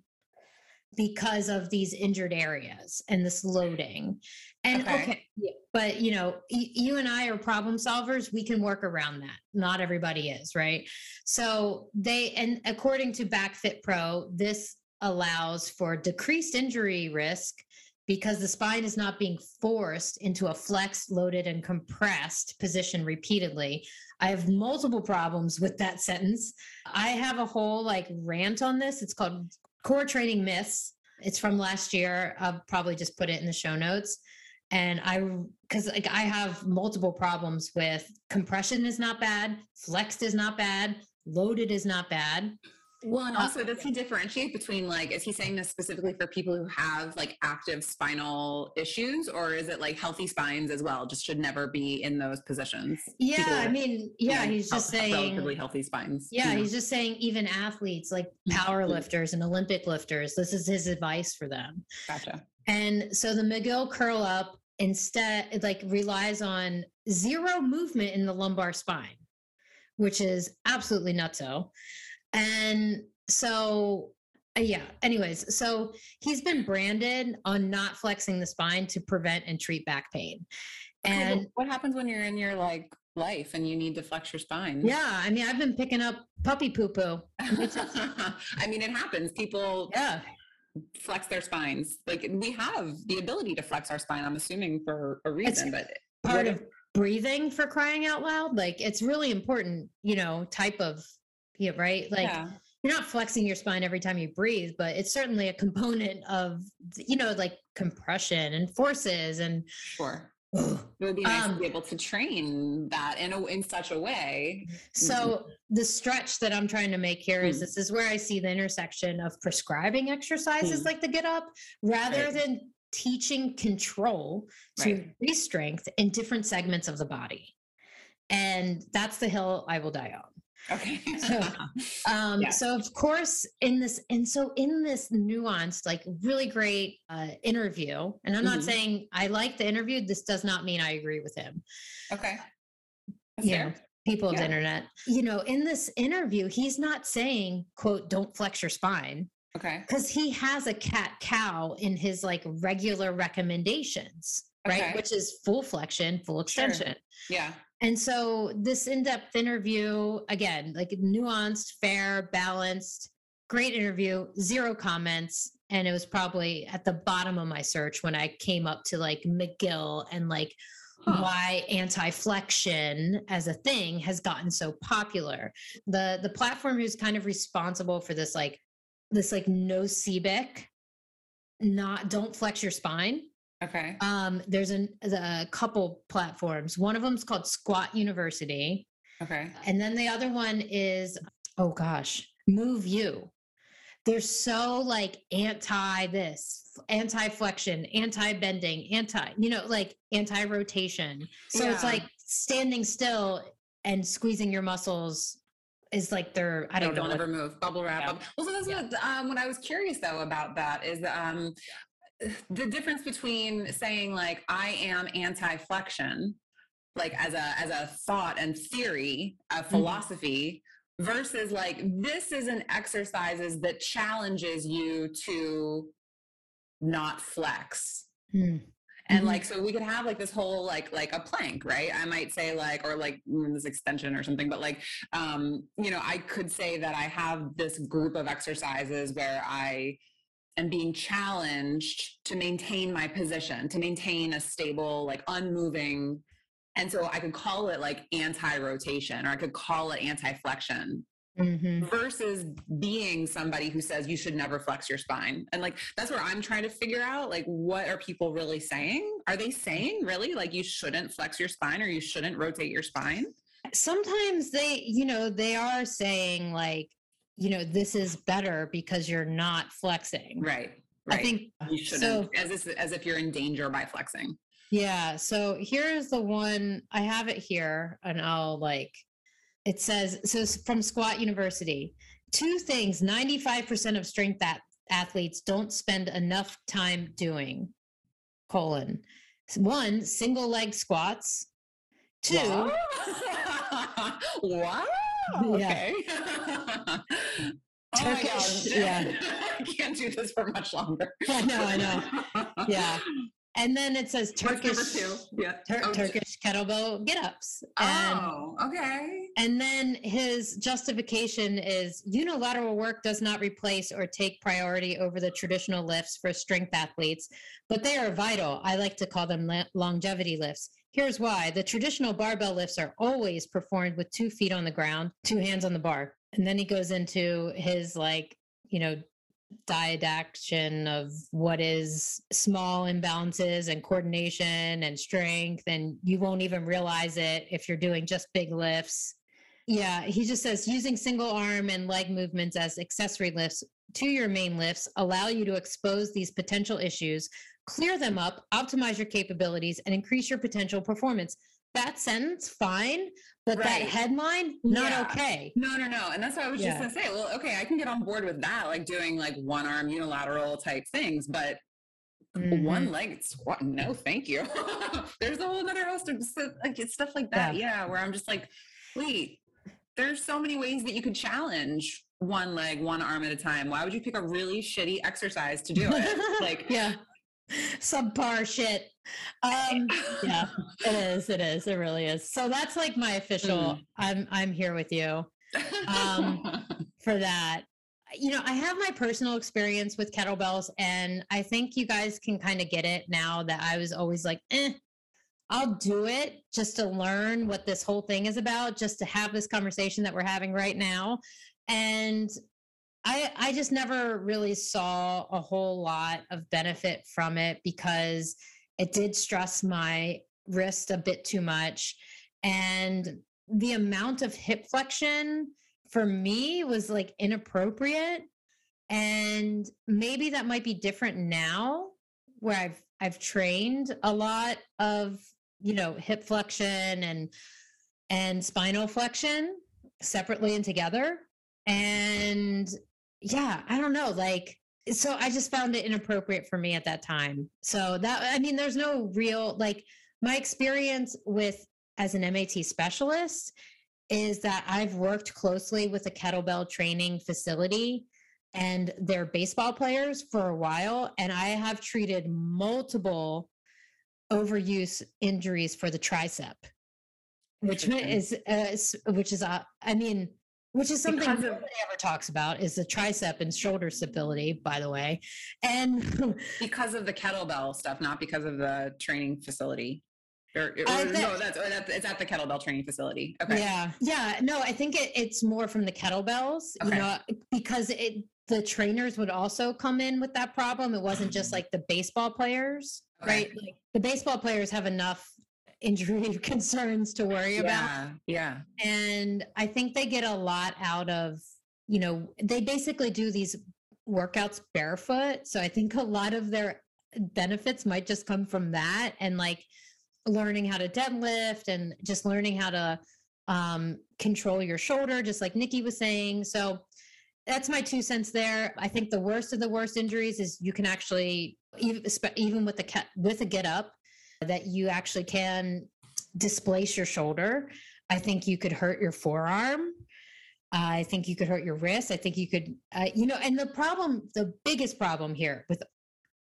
because of these injured areas and this loading. And okay, okay yeah, but you know, y- you and I are problem solvers. We can work around that. Not everybody is, right? So they, and according to BackFit Pro, this allows for decreased injury risk because the spine is not being forced into a flexed, loaded, and compressed position repeatedly. I have multiple problems with that sentence. I have a whole like rant on this. It's called core training myths. It's from last year. I'll probably just put it in the show notes. And I, because like I have multiple problems with compression is not bad, flexed is not bad, loaded is not bad. Well, and uh, also, does he differentiate between like, is he saying this specifically for people who have like active spinal issues, or is it like healthy spines as well? Just should never be in those positions. Yeah, people, I mean, yeah, you know, he's just saying relatively healthy spines. Yeah, he's just saying even athletes like power lifters and Olympic lifters, this is his advice for them. Gotcha. And so the McGill curl up instead like relies on zero movement in the lumbar spine, which is absolutely nutso. And so, uh, yeah, anyways, so he's been branded on not flexing the spine to prevent and treat back pain. And what happens when you're in your like life and you need to flex your spine? Yeah, I mean, I've been picking up puppy poo poo. *laughs* I mean, it happens. People, yeah, flex their spines. Like we have the ability to flex our spine. I'm assuming for a reason, it's but part of breathing for crying out loud. Like it's really important, you know, type of yeah, right? Like yeah. you're not flexing your spine every time you breathe, but it's certainly a component of you know, like compression and forces and sure. It would be nice um, to be able to train that in a, in such a way. So mm-hmm. the stretch that I'm trying to make here is mm. this is where I see the intersection of prescribing exercises mm. like the get up rather right. than teaching control to right. increase strength in different segments of the body. And that's the hill I will die on. Okay. so, *laughs* *laughs* um, yeah. so of course, in this, and so in this nuanced, like really great uh, interview, and I'm not mm-hmm. saying I like the interview. This does not mean I agree with him. Okay. That's yeah. Fair. People of the internet, you know, in this interview, he's not saying, "quote Don't flex your spine." Okay. Because he has a cat cow in his like regular recommendations, okay. right? Which is full flexion, full extension. Sure. Yeah. And so this in-depth interview, again, like nuanced, fair, balanced, great interview, zero comments. And it was probably at the bottom of my search when I came up to like McGill and like huh. why anti-flexion as a thing has gotten so popular. The the platform who's kind of responsible for this like this like no CBIC, not don't flex your spine Okay. Um, there's an, a couple platforms. One of them is called Squat University. Okay. And then the other one is, oh gosh, MoveU. They're so like anti this, anti flexion, anti bending, anti, you know, like anti rotation. So yeah. it's like standing still and squeezing your muscles is like their I don't like know. Don't ever move. Bubble wrap yeah. Well, so that's yeah. what um, what I was curious though about that is um, the difference between saying like I am anti-flexion, like as a as a thought and theory, a mm-hmm. philosophy, mm-hmm. versus like this is an exercises that challenges you to not flex. Mm. And mm-hmm. like, so we could have like this whole like like a plank, right? I might say like, or like mm, this extension or something, but like, um, you know, I could say that I have this group of exercises where I and being challenged to maintain my position, to maintain a stable, like unmoving. And so I could call it like anti rotation or I could call it anti flexion. mm-hmm. versus being somebody who says you should never flex your spine. And like that's where I'm trying to figure out like what are people really saying? Are they saying really like you shouldn't flex your spine or you shouldn't rotate your spine? Sometimes they, you know, they are saying like, you know, this is better because you're not flexing. Right. Right. I think you shouldn't so, as if, as if you're in danger by flexing. Yeah. So here's the one I have it here and I'll like it says so from Squat University. Two things 95% of strength that athletes don't spend enough time doing. Colon. One, single leg squats. Two. Wow. *laughs* *laughs* Okay. *laughs* oh Turkish, yeah. *laughs* I can't do this for much longer. I know, I know. Yeah. And then it says Turkish, yeah. Tur- oh, Turkish kettlebell get ups. Oh, okay. And then his justification is unilateral work does not replace or take priority over the traditional lifts for strength athletes, but they are vital. I like to call them longevity lifts. Here's why the traditional barbell lifts are always performed with two feet on the ground, two hands on the bar. And then he goes into his like, you know, didaction of what is small imbalances and coordination and strength and you won't even realize it if you're doing just big lifts. Yeah he just says using single arm and leg movements as accessory lifts to your main lifts allow you to expose these potential issues clear them up optimize your capabilities and increase your potential performance that sentence fine but right. that headline not yeah. okay no no no and that's what i was yeah. just gonna say well okay i can get on board with that like doing like one arm unilateral type things but mm-hmm. one leg squat no thank you *laughs* there's a whole other host of like stuff like that yeah. yeah where i'm just like wait there's so many ways that you could challenge one leg one arm at a time why would you pick a really shitty exercise to do it *laughs* like yeah subpar shit. Um, *laughs* yeah, it is. It is. It really is. So that's like my official. Mm. I'm I'm here with you um, *laughs* for that. You know, I have my personal experience with kettlebells, and I think you guys can kind of get it now that I was always like, eh, I'll do it just to learn what this whole thing is about, just to have this conversation that we're having right now. And I I just never really saw a whole lot of benefit from it because it did stress my wrist a bit too much. And the amount of hip flexion for me was like inappropriate. And maybe that might be different now where I've I've trained a lot of you know hip flexion and and spinal flexion separately and together. And yeah, I don't know. Like, so I just found it inappropriate for me at that time. So that, I mean, there's no real, like, my experience with as an MAT specialist is that I've worked closely with a kettlebell training facility and their baseball players for a while. And I have treated multiple overuse injuries for the tricep, which is, uh, which is, uh, I mean, which is something nobody ever talks about is the tricep and shoulder stability by the way. And *laughs* because of the kettlebell stuff not because of the training facility. Or, or no that's, or that's it's at the kettlebell training facility. Okay. Yeah. Yeah. No i think it, it's more from the kettlebells okay. you know because it the trainers would also come in with that problem. It wasn't just mm-hmm. like the baseball players okay. right? Like the baseball players have enough injury *laughs* concerns to worry yeah, about. Yeah. And I think they get a lot out of, you know, they basically do these workouts barefoot. So I think a lot of their benefits might just come from that and like learning how to deadlift and just learning how to um, control your shoulder, just like Nikki was saying. So that's my two cents there. I think the worst of the worst injuries is you can actually even even with the with a get up, that you actually can displace your shoulder. I think you could hurt your forearm. I think you could hurt your wrist. I think you could, uh, you know, and the problem, the biggest problem here with,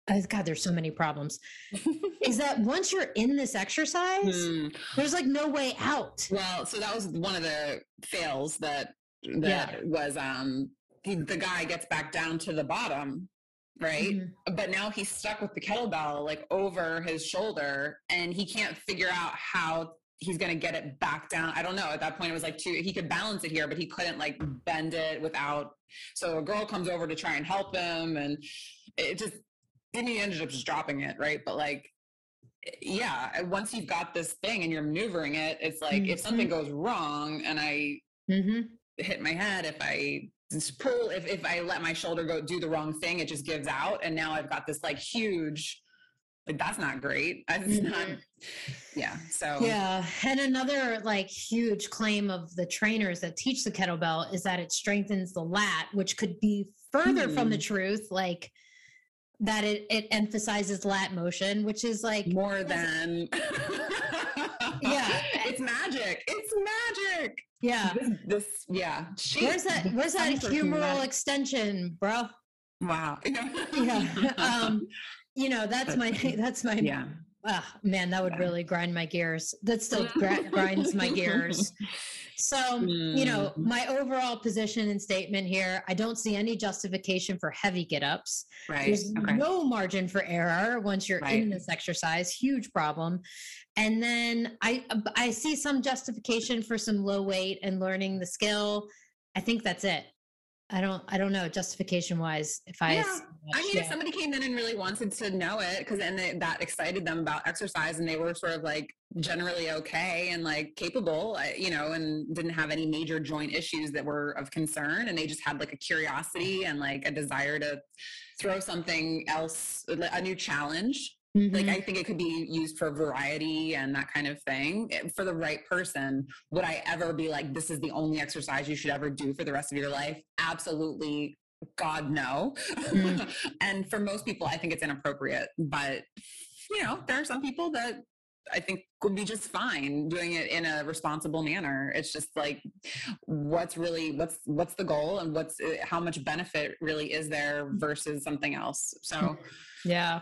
oh God, there's so many problems, *laughs* is that once you're in this exercise, mm. there's like no way out. Well, so that was one of the fails that that yeah. was um the, the guy gets back down to the bottom right? Mm-hmm. But now he's stuck with the kettlebell like over his shoulder and he can't figure out how he's going to get it back down. I don't know. At that point, it was like two, he could balance it here, but he couldn't like bend it without. So a girl comes over to try and help him. And it just, then he ended up just dropping it. Right. But like, yeah, once you've got this thing and you're maneuvering it, it's like mm-hmm. if something goes wrong and I mm-hmm. hit my head, if I pull, if, if I let my shoulder go do the wrong thing, it just gives out. And now I've got this like huge like that's not great. *laughs* That's mm-hmm. not yeah. So yeah. And another like huge claim of the trainers that teach the kettlebell is that it strengthens the lat, which could be further mm. from the hmm. truth. Like that it it emphasizes lat motion, which is like more than *laughs* yeah. It's magic. It's magic. Yeah. This, this yeah. where's that where's that humeral extension, bro? Wow. yeah. *laughs* Um you know that's my *laughs* that's my yeah oh, man that would yeah. really grind my gears that still *laughs* grinds my gears so mm. you know mm. my overall position and statement here i don't see any justification for heavy get ups right there's okay. no margin for error once you're right. in this exercise huge problem and then i i see some justification for some low weight and learning the skill i think that's it I don't I don't know justification wise if I yeah. I mean yeah. if somebody came in and really wanted to know it because then they, that excited them about exercise and they were sort of like generally okay and like capable uh, you know and didn't have any major joint issues that were of concern and they just had like a curiosity and like a desire to throw something else a new challenge Mm-hmm. Like I think it could be used for variety and that kind of thing. For the right person, would I ever be like, this is the only exercise you should ever do for the rest of your life? Absolutely. God, no. Mm. *laughs* and for most people, I think it's inappropriate. But, you know, there are some people that I think would be just fine doing it in a responsible manner. It's just like what's really what's what's the goal and what's eh, how much benefit really is there versus something else. So *laughs* yeah.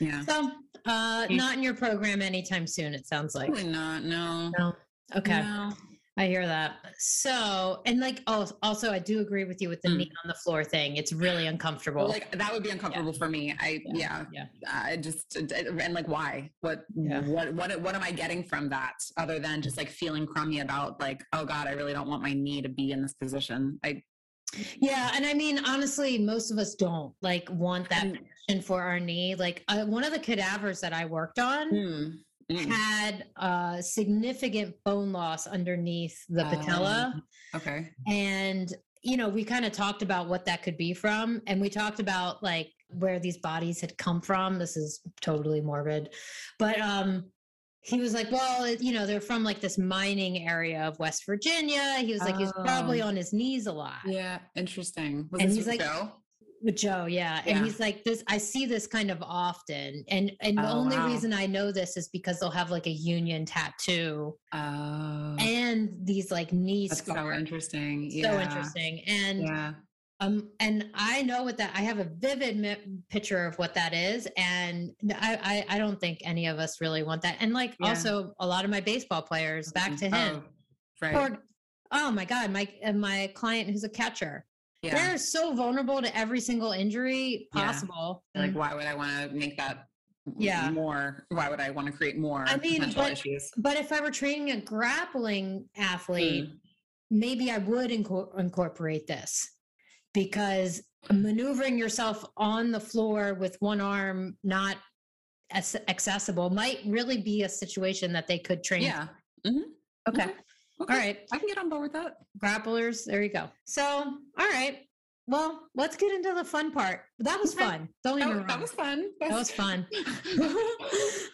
Yeah. So, uh, not in your program anytime soon. It sounds like. Probably not. No. No. Okay. No. I hear that. So, and like, oh, also, I do agree with you with the mm. knee on the floor thing. It's really uncomfortable. Like that would be uncomfortable yeah. for me. I yeah, yeah. yeah. I just and like, why? What? Yeah. What? What? What am I getting from that other than just like feeling crummy about like, oh God, I really don't want my knee to be in this position. I yeah, and I mean, honestly, most of us don't like want that position for our knee. Like uh, one of the cadavers that I worked on mm, mm. had uh, significant bone loss underneath the patella. Um, okay, and you know, we kind of talked about what that could be from, and we talked about like where these bodies had come from. This is totally morbid, but um, he was like, well, you know, they're from like this mining area of West Virginia. He was like, oh. he's probably on his knees a lot. Yeah, interesting. Was and he's like, Joe? With Joe, yeah. yeah. And he's like, this, I see this kind of often. And and the oh, only wow. reason I know this is because they'll have like a union tattoo. Oh. And these like knee That's scars. so interesting. Yeah. So interesting. And yeah. Um, and I know what that I have a vivid mi- picture of what that is, and I, I, I don't think any of us really want that. And like yeah. also a lot of my baseball players, back to him, oh, right? Or, oh my god, my my client who's a catcher, yeah. they're so vulnerable to every single injury possible. Yeah. Like, why would I want to make that yeah more why would i want to create more i mean but, issues? but if i were training a grappling athlete mm. maybe i would inco- incorporate this because maneuvering yourself on the floor with one arm not as accessible might really be a situation that they could train. Yeah. Mm-hmm. Okay. Mm-hmm. Okay. All right. I can get on board with that. Grapplers. There you go. So, all right. Well, let's get into the fun part. That was *laughs* fun. Don't even. That, that was fun. That was fun.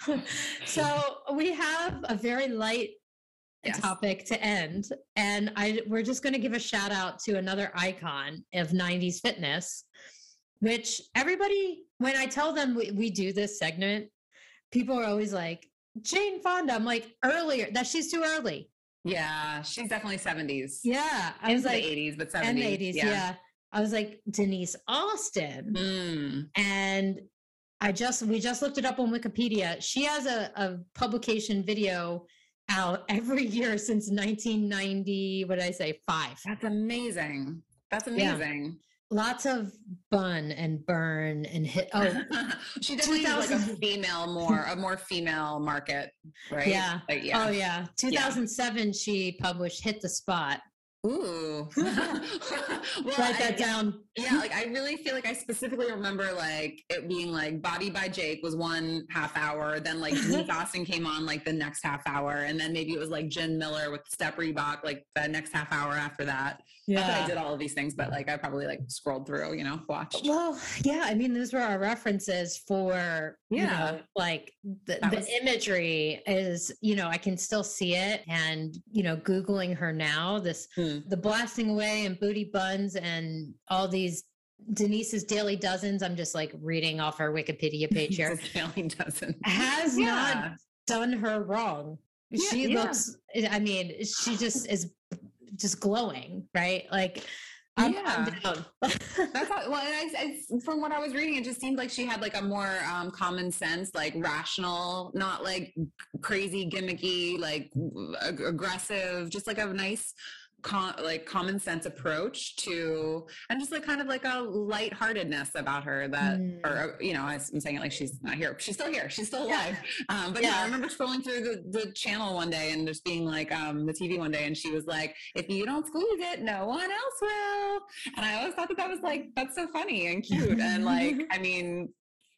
*laughs* so we have a very light yes. topic to end. And I we're just going to give a shout out to another icon of 90s fitness, which everybody, when I tell them we, we do this segment, people are always like, Jane Fonda. I'm like, earlier, that she's too early. Yeah, she's definitely 70s. Yeah. I was like, 80s, but 70s. And 80s, yeah. yeah. I was like, Denise Austin. Mm. And I just, we just looked it up on Wikipedia. She has a, a publication video out every year since 1990. What did I say? Five. That's amazing. That's amazing. Yeah. Lots of bun and burn and hit. *laughs* Oh, she definitely like a female more a more female market, right? Yeah. Yeah. Oh yeah. 2007, yeah. she published "Hit the Spot." Ooh. *laughs* *laughs* well, Write that I, down. Yeah, like I really feel like I specifically remember like it being like Body by Jake was one half hour, then like *laughs* Denise Austin came on like the next half hour, and then maybe it was like Gin Miller with Step Reebok like the next half hour after that. Yeah, I did all of these things, but like I probably like scrolled through, you know, watched. Well, yeah, I mean, those were our references for yeah, you know, like the, the was- imagery is, you know, I can still see it, and you know, googling her now, this. Hmm the blasting away and booty buns and all these Denise's Daily Dozens. I'm just like reading off her Wikipedia page here. Daily Dozen has yeah. not done her wrong. Yeah, she yeah. looks. I mean, she just is just glowing, right? Like I'm, yeah. I'm That's how, well, I, I, from what I was reading, it just seemed like she had like a more um, common sense, like rational, not like crazy gimmicky, like ag- aggressive, just like a nice com- like common sense approach to and just like kind of like a lightheartedness about her that mm. or you know i'm saying it like she's not here she's still here she's still alive yeah. um, but yeah. yeah. i remember scrolling through the, the channel one day and just being like um, the tv one day and she was like if you don't squeeze it no one else will and i always thought that that was like that's so funny and cute and like *laughs* i mean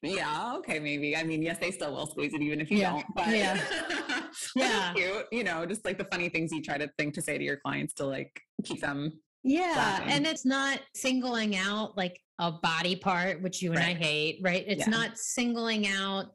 yeah, okay, maybe. I mean, yes, they still will squeeze it even if you yeah. don't. But yeah, *laughs* yeah, cute. You know, just like the funny things you try to think to say to your clients to like keep them. Yeah, laughing. and it's not singling out like a body part, which you and right. I hate, right? It's yeah. not singling out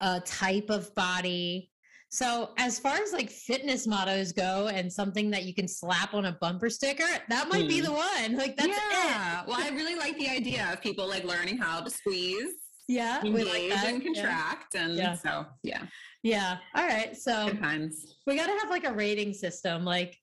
a type of body. So, as far as like fitness mottos go and something that you can slap on a bumper sticker, that might mm. be hmm. the one. Like, that's yeah. It. Well, I *laughs* really like the idea of people like learning how to squeeze yeah engage like and contract yeah. and yeah. so yeah. Yeah all right so we got to have like a rating system like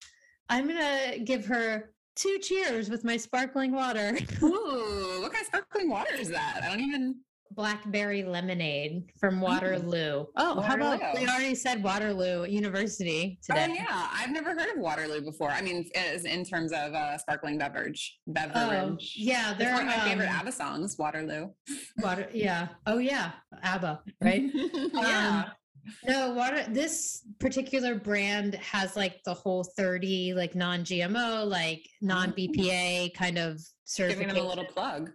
i'm gonna give her two cheers with my sparkling water. *laughs* Ooh what kind of sparkling water is that? I don't even blackberry lemonade from. Waterloo. Oh, Waterloo. how about we already said Waterloo University oh, today? Oh yeah, I've never heard of Waterloo before. I mean, as in terms of uh, sparkling beverage, beverage. Oh, yeah, they're one of my um, favorite ABBA songs. Waterloo. Water. Yeah. Oh yeah, ABBA. Right. *laughs* yeah. Um, no, water. This particular brand has like the whole thirty, like non-GMO, like non-BPA kind of certification. Giving them a little plug.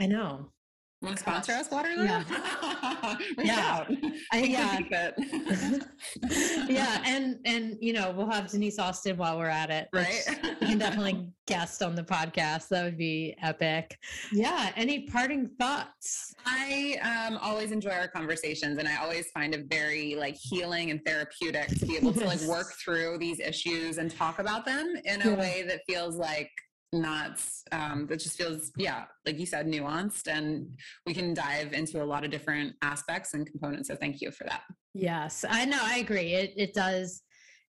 I know. Want to sponsor us, Waterloo? Yeah. *laughs* yeah. I, yeah. *laughs* yeah. And, and, you know, we'll have Denise Austin while we're at it. Right. We can definitely guest on the podcast. That would be epic. Yeah. Any parting thoughts? I um, always enjoy our conversations and I always find it very like healing and therapeutic to be able to like work *laughs* through these issues and talk about them in a yeah. way that feels like not um, that just feels yeah like you said nuanced and we can dive into a lot of different aspects and components so thank you for that yes i know i agree it, it does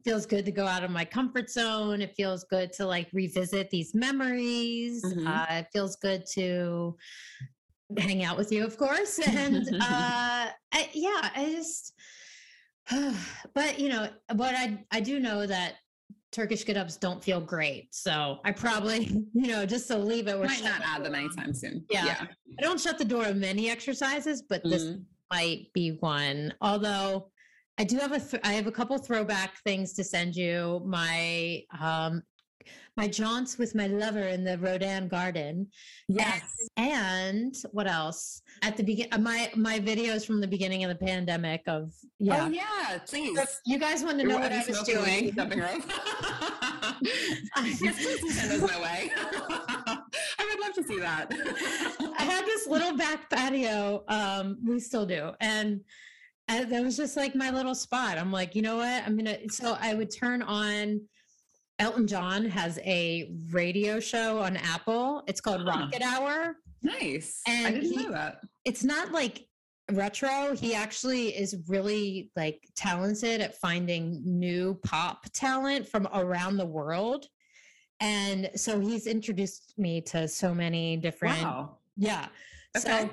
feels good to go out of my comfort zone it feels good to like revisit these memories mm-hmm. uh, it feels good to hang out with you of course *laughs* and *laughs* uh I, yeah i just *sighs* but you know what i i do know that Turkish get ups don't feel great. So I probably, *laughs* you know, just to leave it. We're might not add them anytime soon. Yeah. yeah. I don't shut the door of many exercises, but mm-hmm. this might be one. Although I do have a, th- I have a couple throwback things to send you. My um, my jaunts with my lover in the Rodin Garden. Yes. And, and what else? At the begin, uh, my my videos from the beginning of the pandemic of yeah. Oh yeah, please. you guys want to know what I was doing? Something yes, please send those my way. *laughs* I would love to see that. I had this little back patio. Um, we still do, and. I, that was just like my little spot. I'm like, you know what? I'm gonna. So I would turn on Elton John has a radio show on Apple. It's called huh. Rocket Hour. Nice. And I didn't he, know that. It's not like retro. He actually is really like talented at finding new pop talent from around the world. And so he's introduced me to so many different wow. Yeah. Okay. So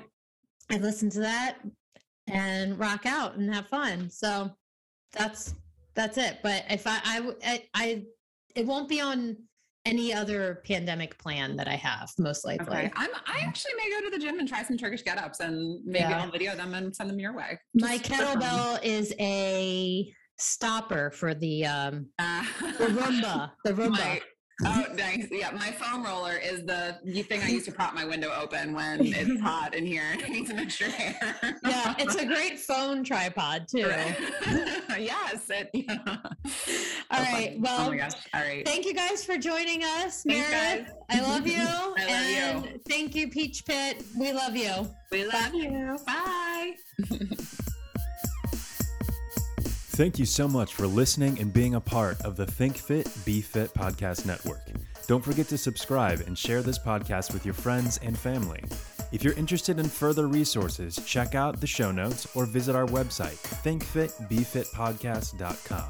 I listen to that and rock out and have fun. So that's that's it. But if I I I, I it won't be on any other pandemic plan that I have, most likely. Okay. I'm, I actually may go to the gym and try some Turkish get ups and maybe yeah. I'll video them and send them your way. My kettlebell is a stopper for the um uh, *laughs* the Roomba. The Roomba. My, Oh, *laughs* nice. Yeah, my foam roller is the thing I use to prop my window open when *laughs* it's hot in here and I need some extra air. yeah, it's a great phone tripod too. *laughs* yes. It, yeah. All right. Well, oh my gosh. All right. Thank you guys for joining us, Meredith. I love you. I love and you. Thank you, Peach Pit. We love you. We love Bye. you. Bye. Thank you so much for listening and being a part of the Think Fit, Be Fit podcast network. Don't forget to subscribe and share this podcast with your friends and family. If you're interested in further resources, check out the show notes or visit our website, thinkfitbefitpodcast.com.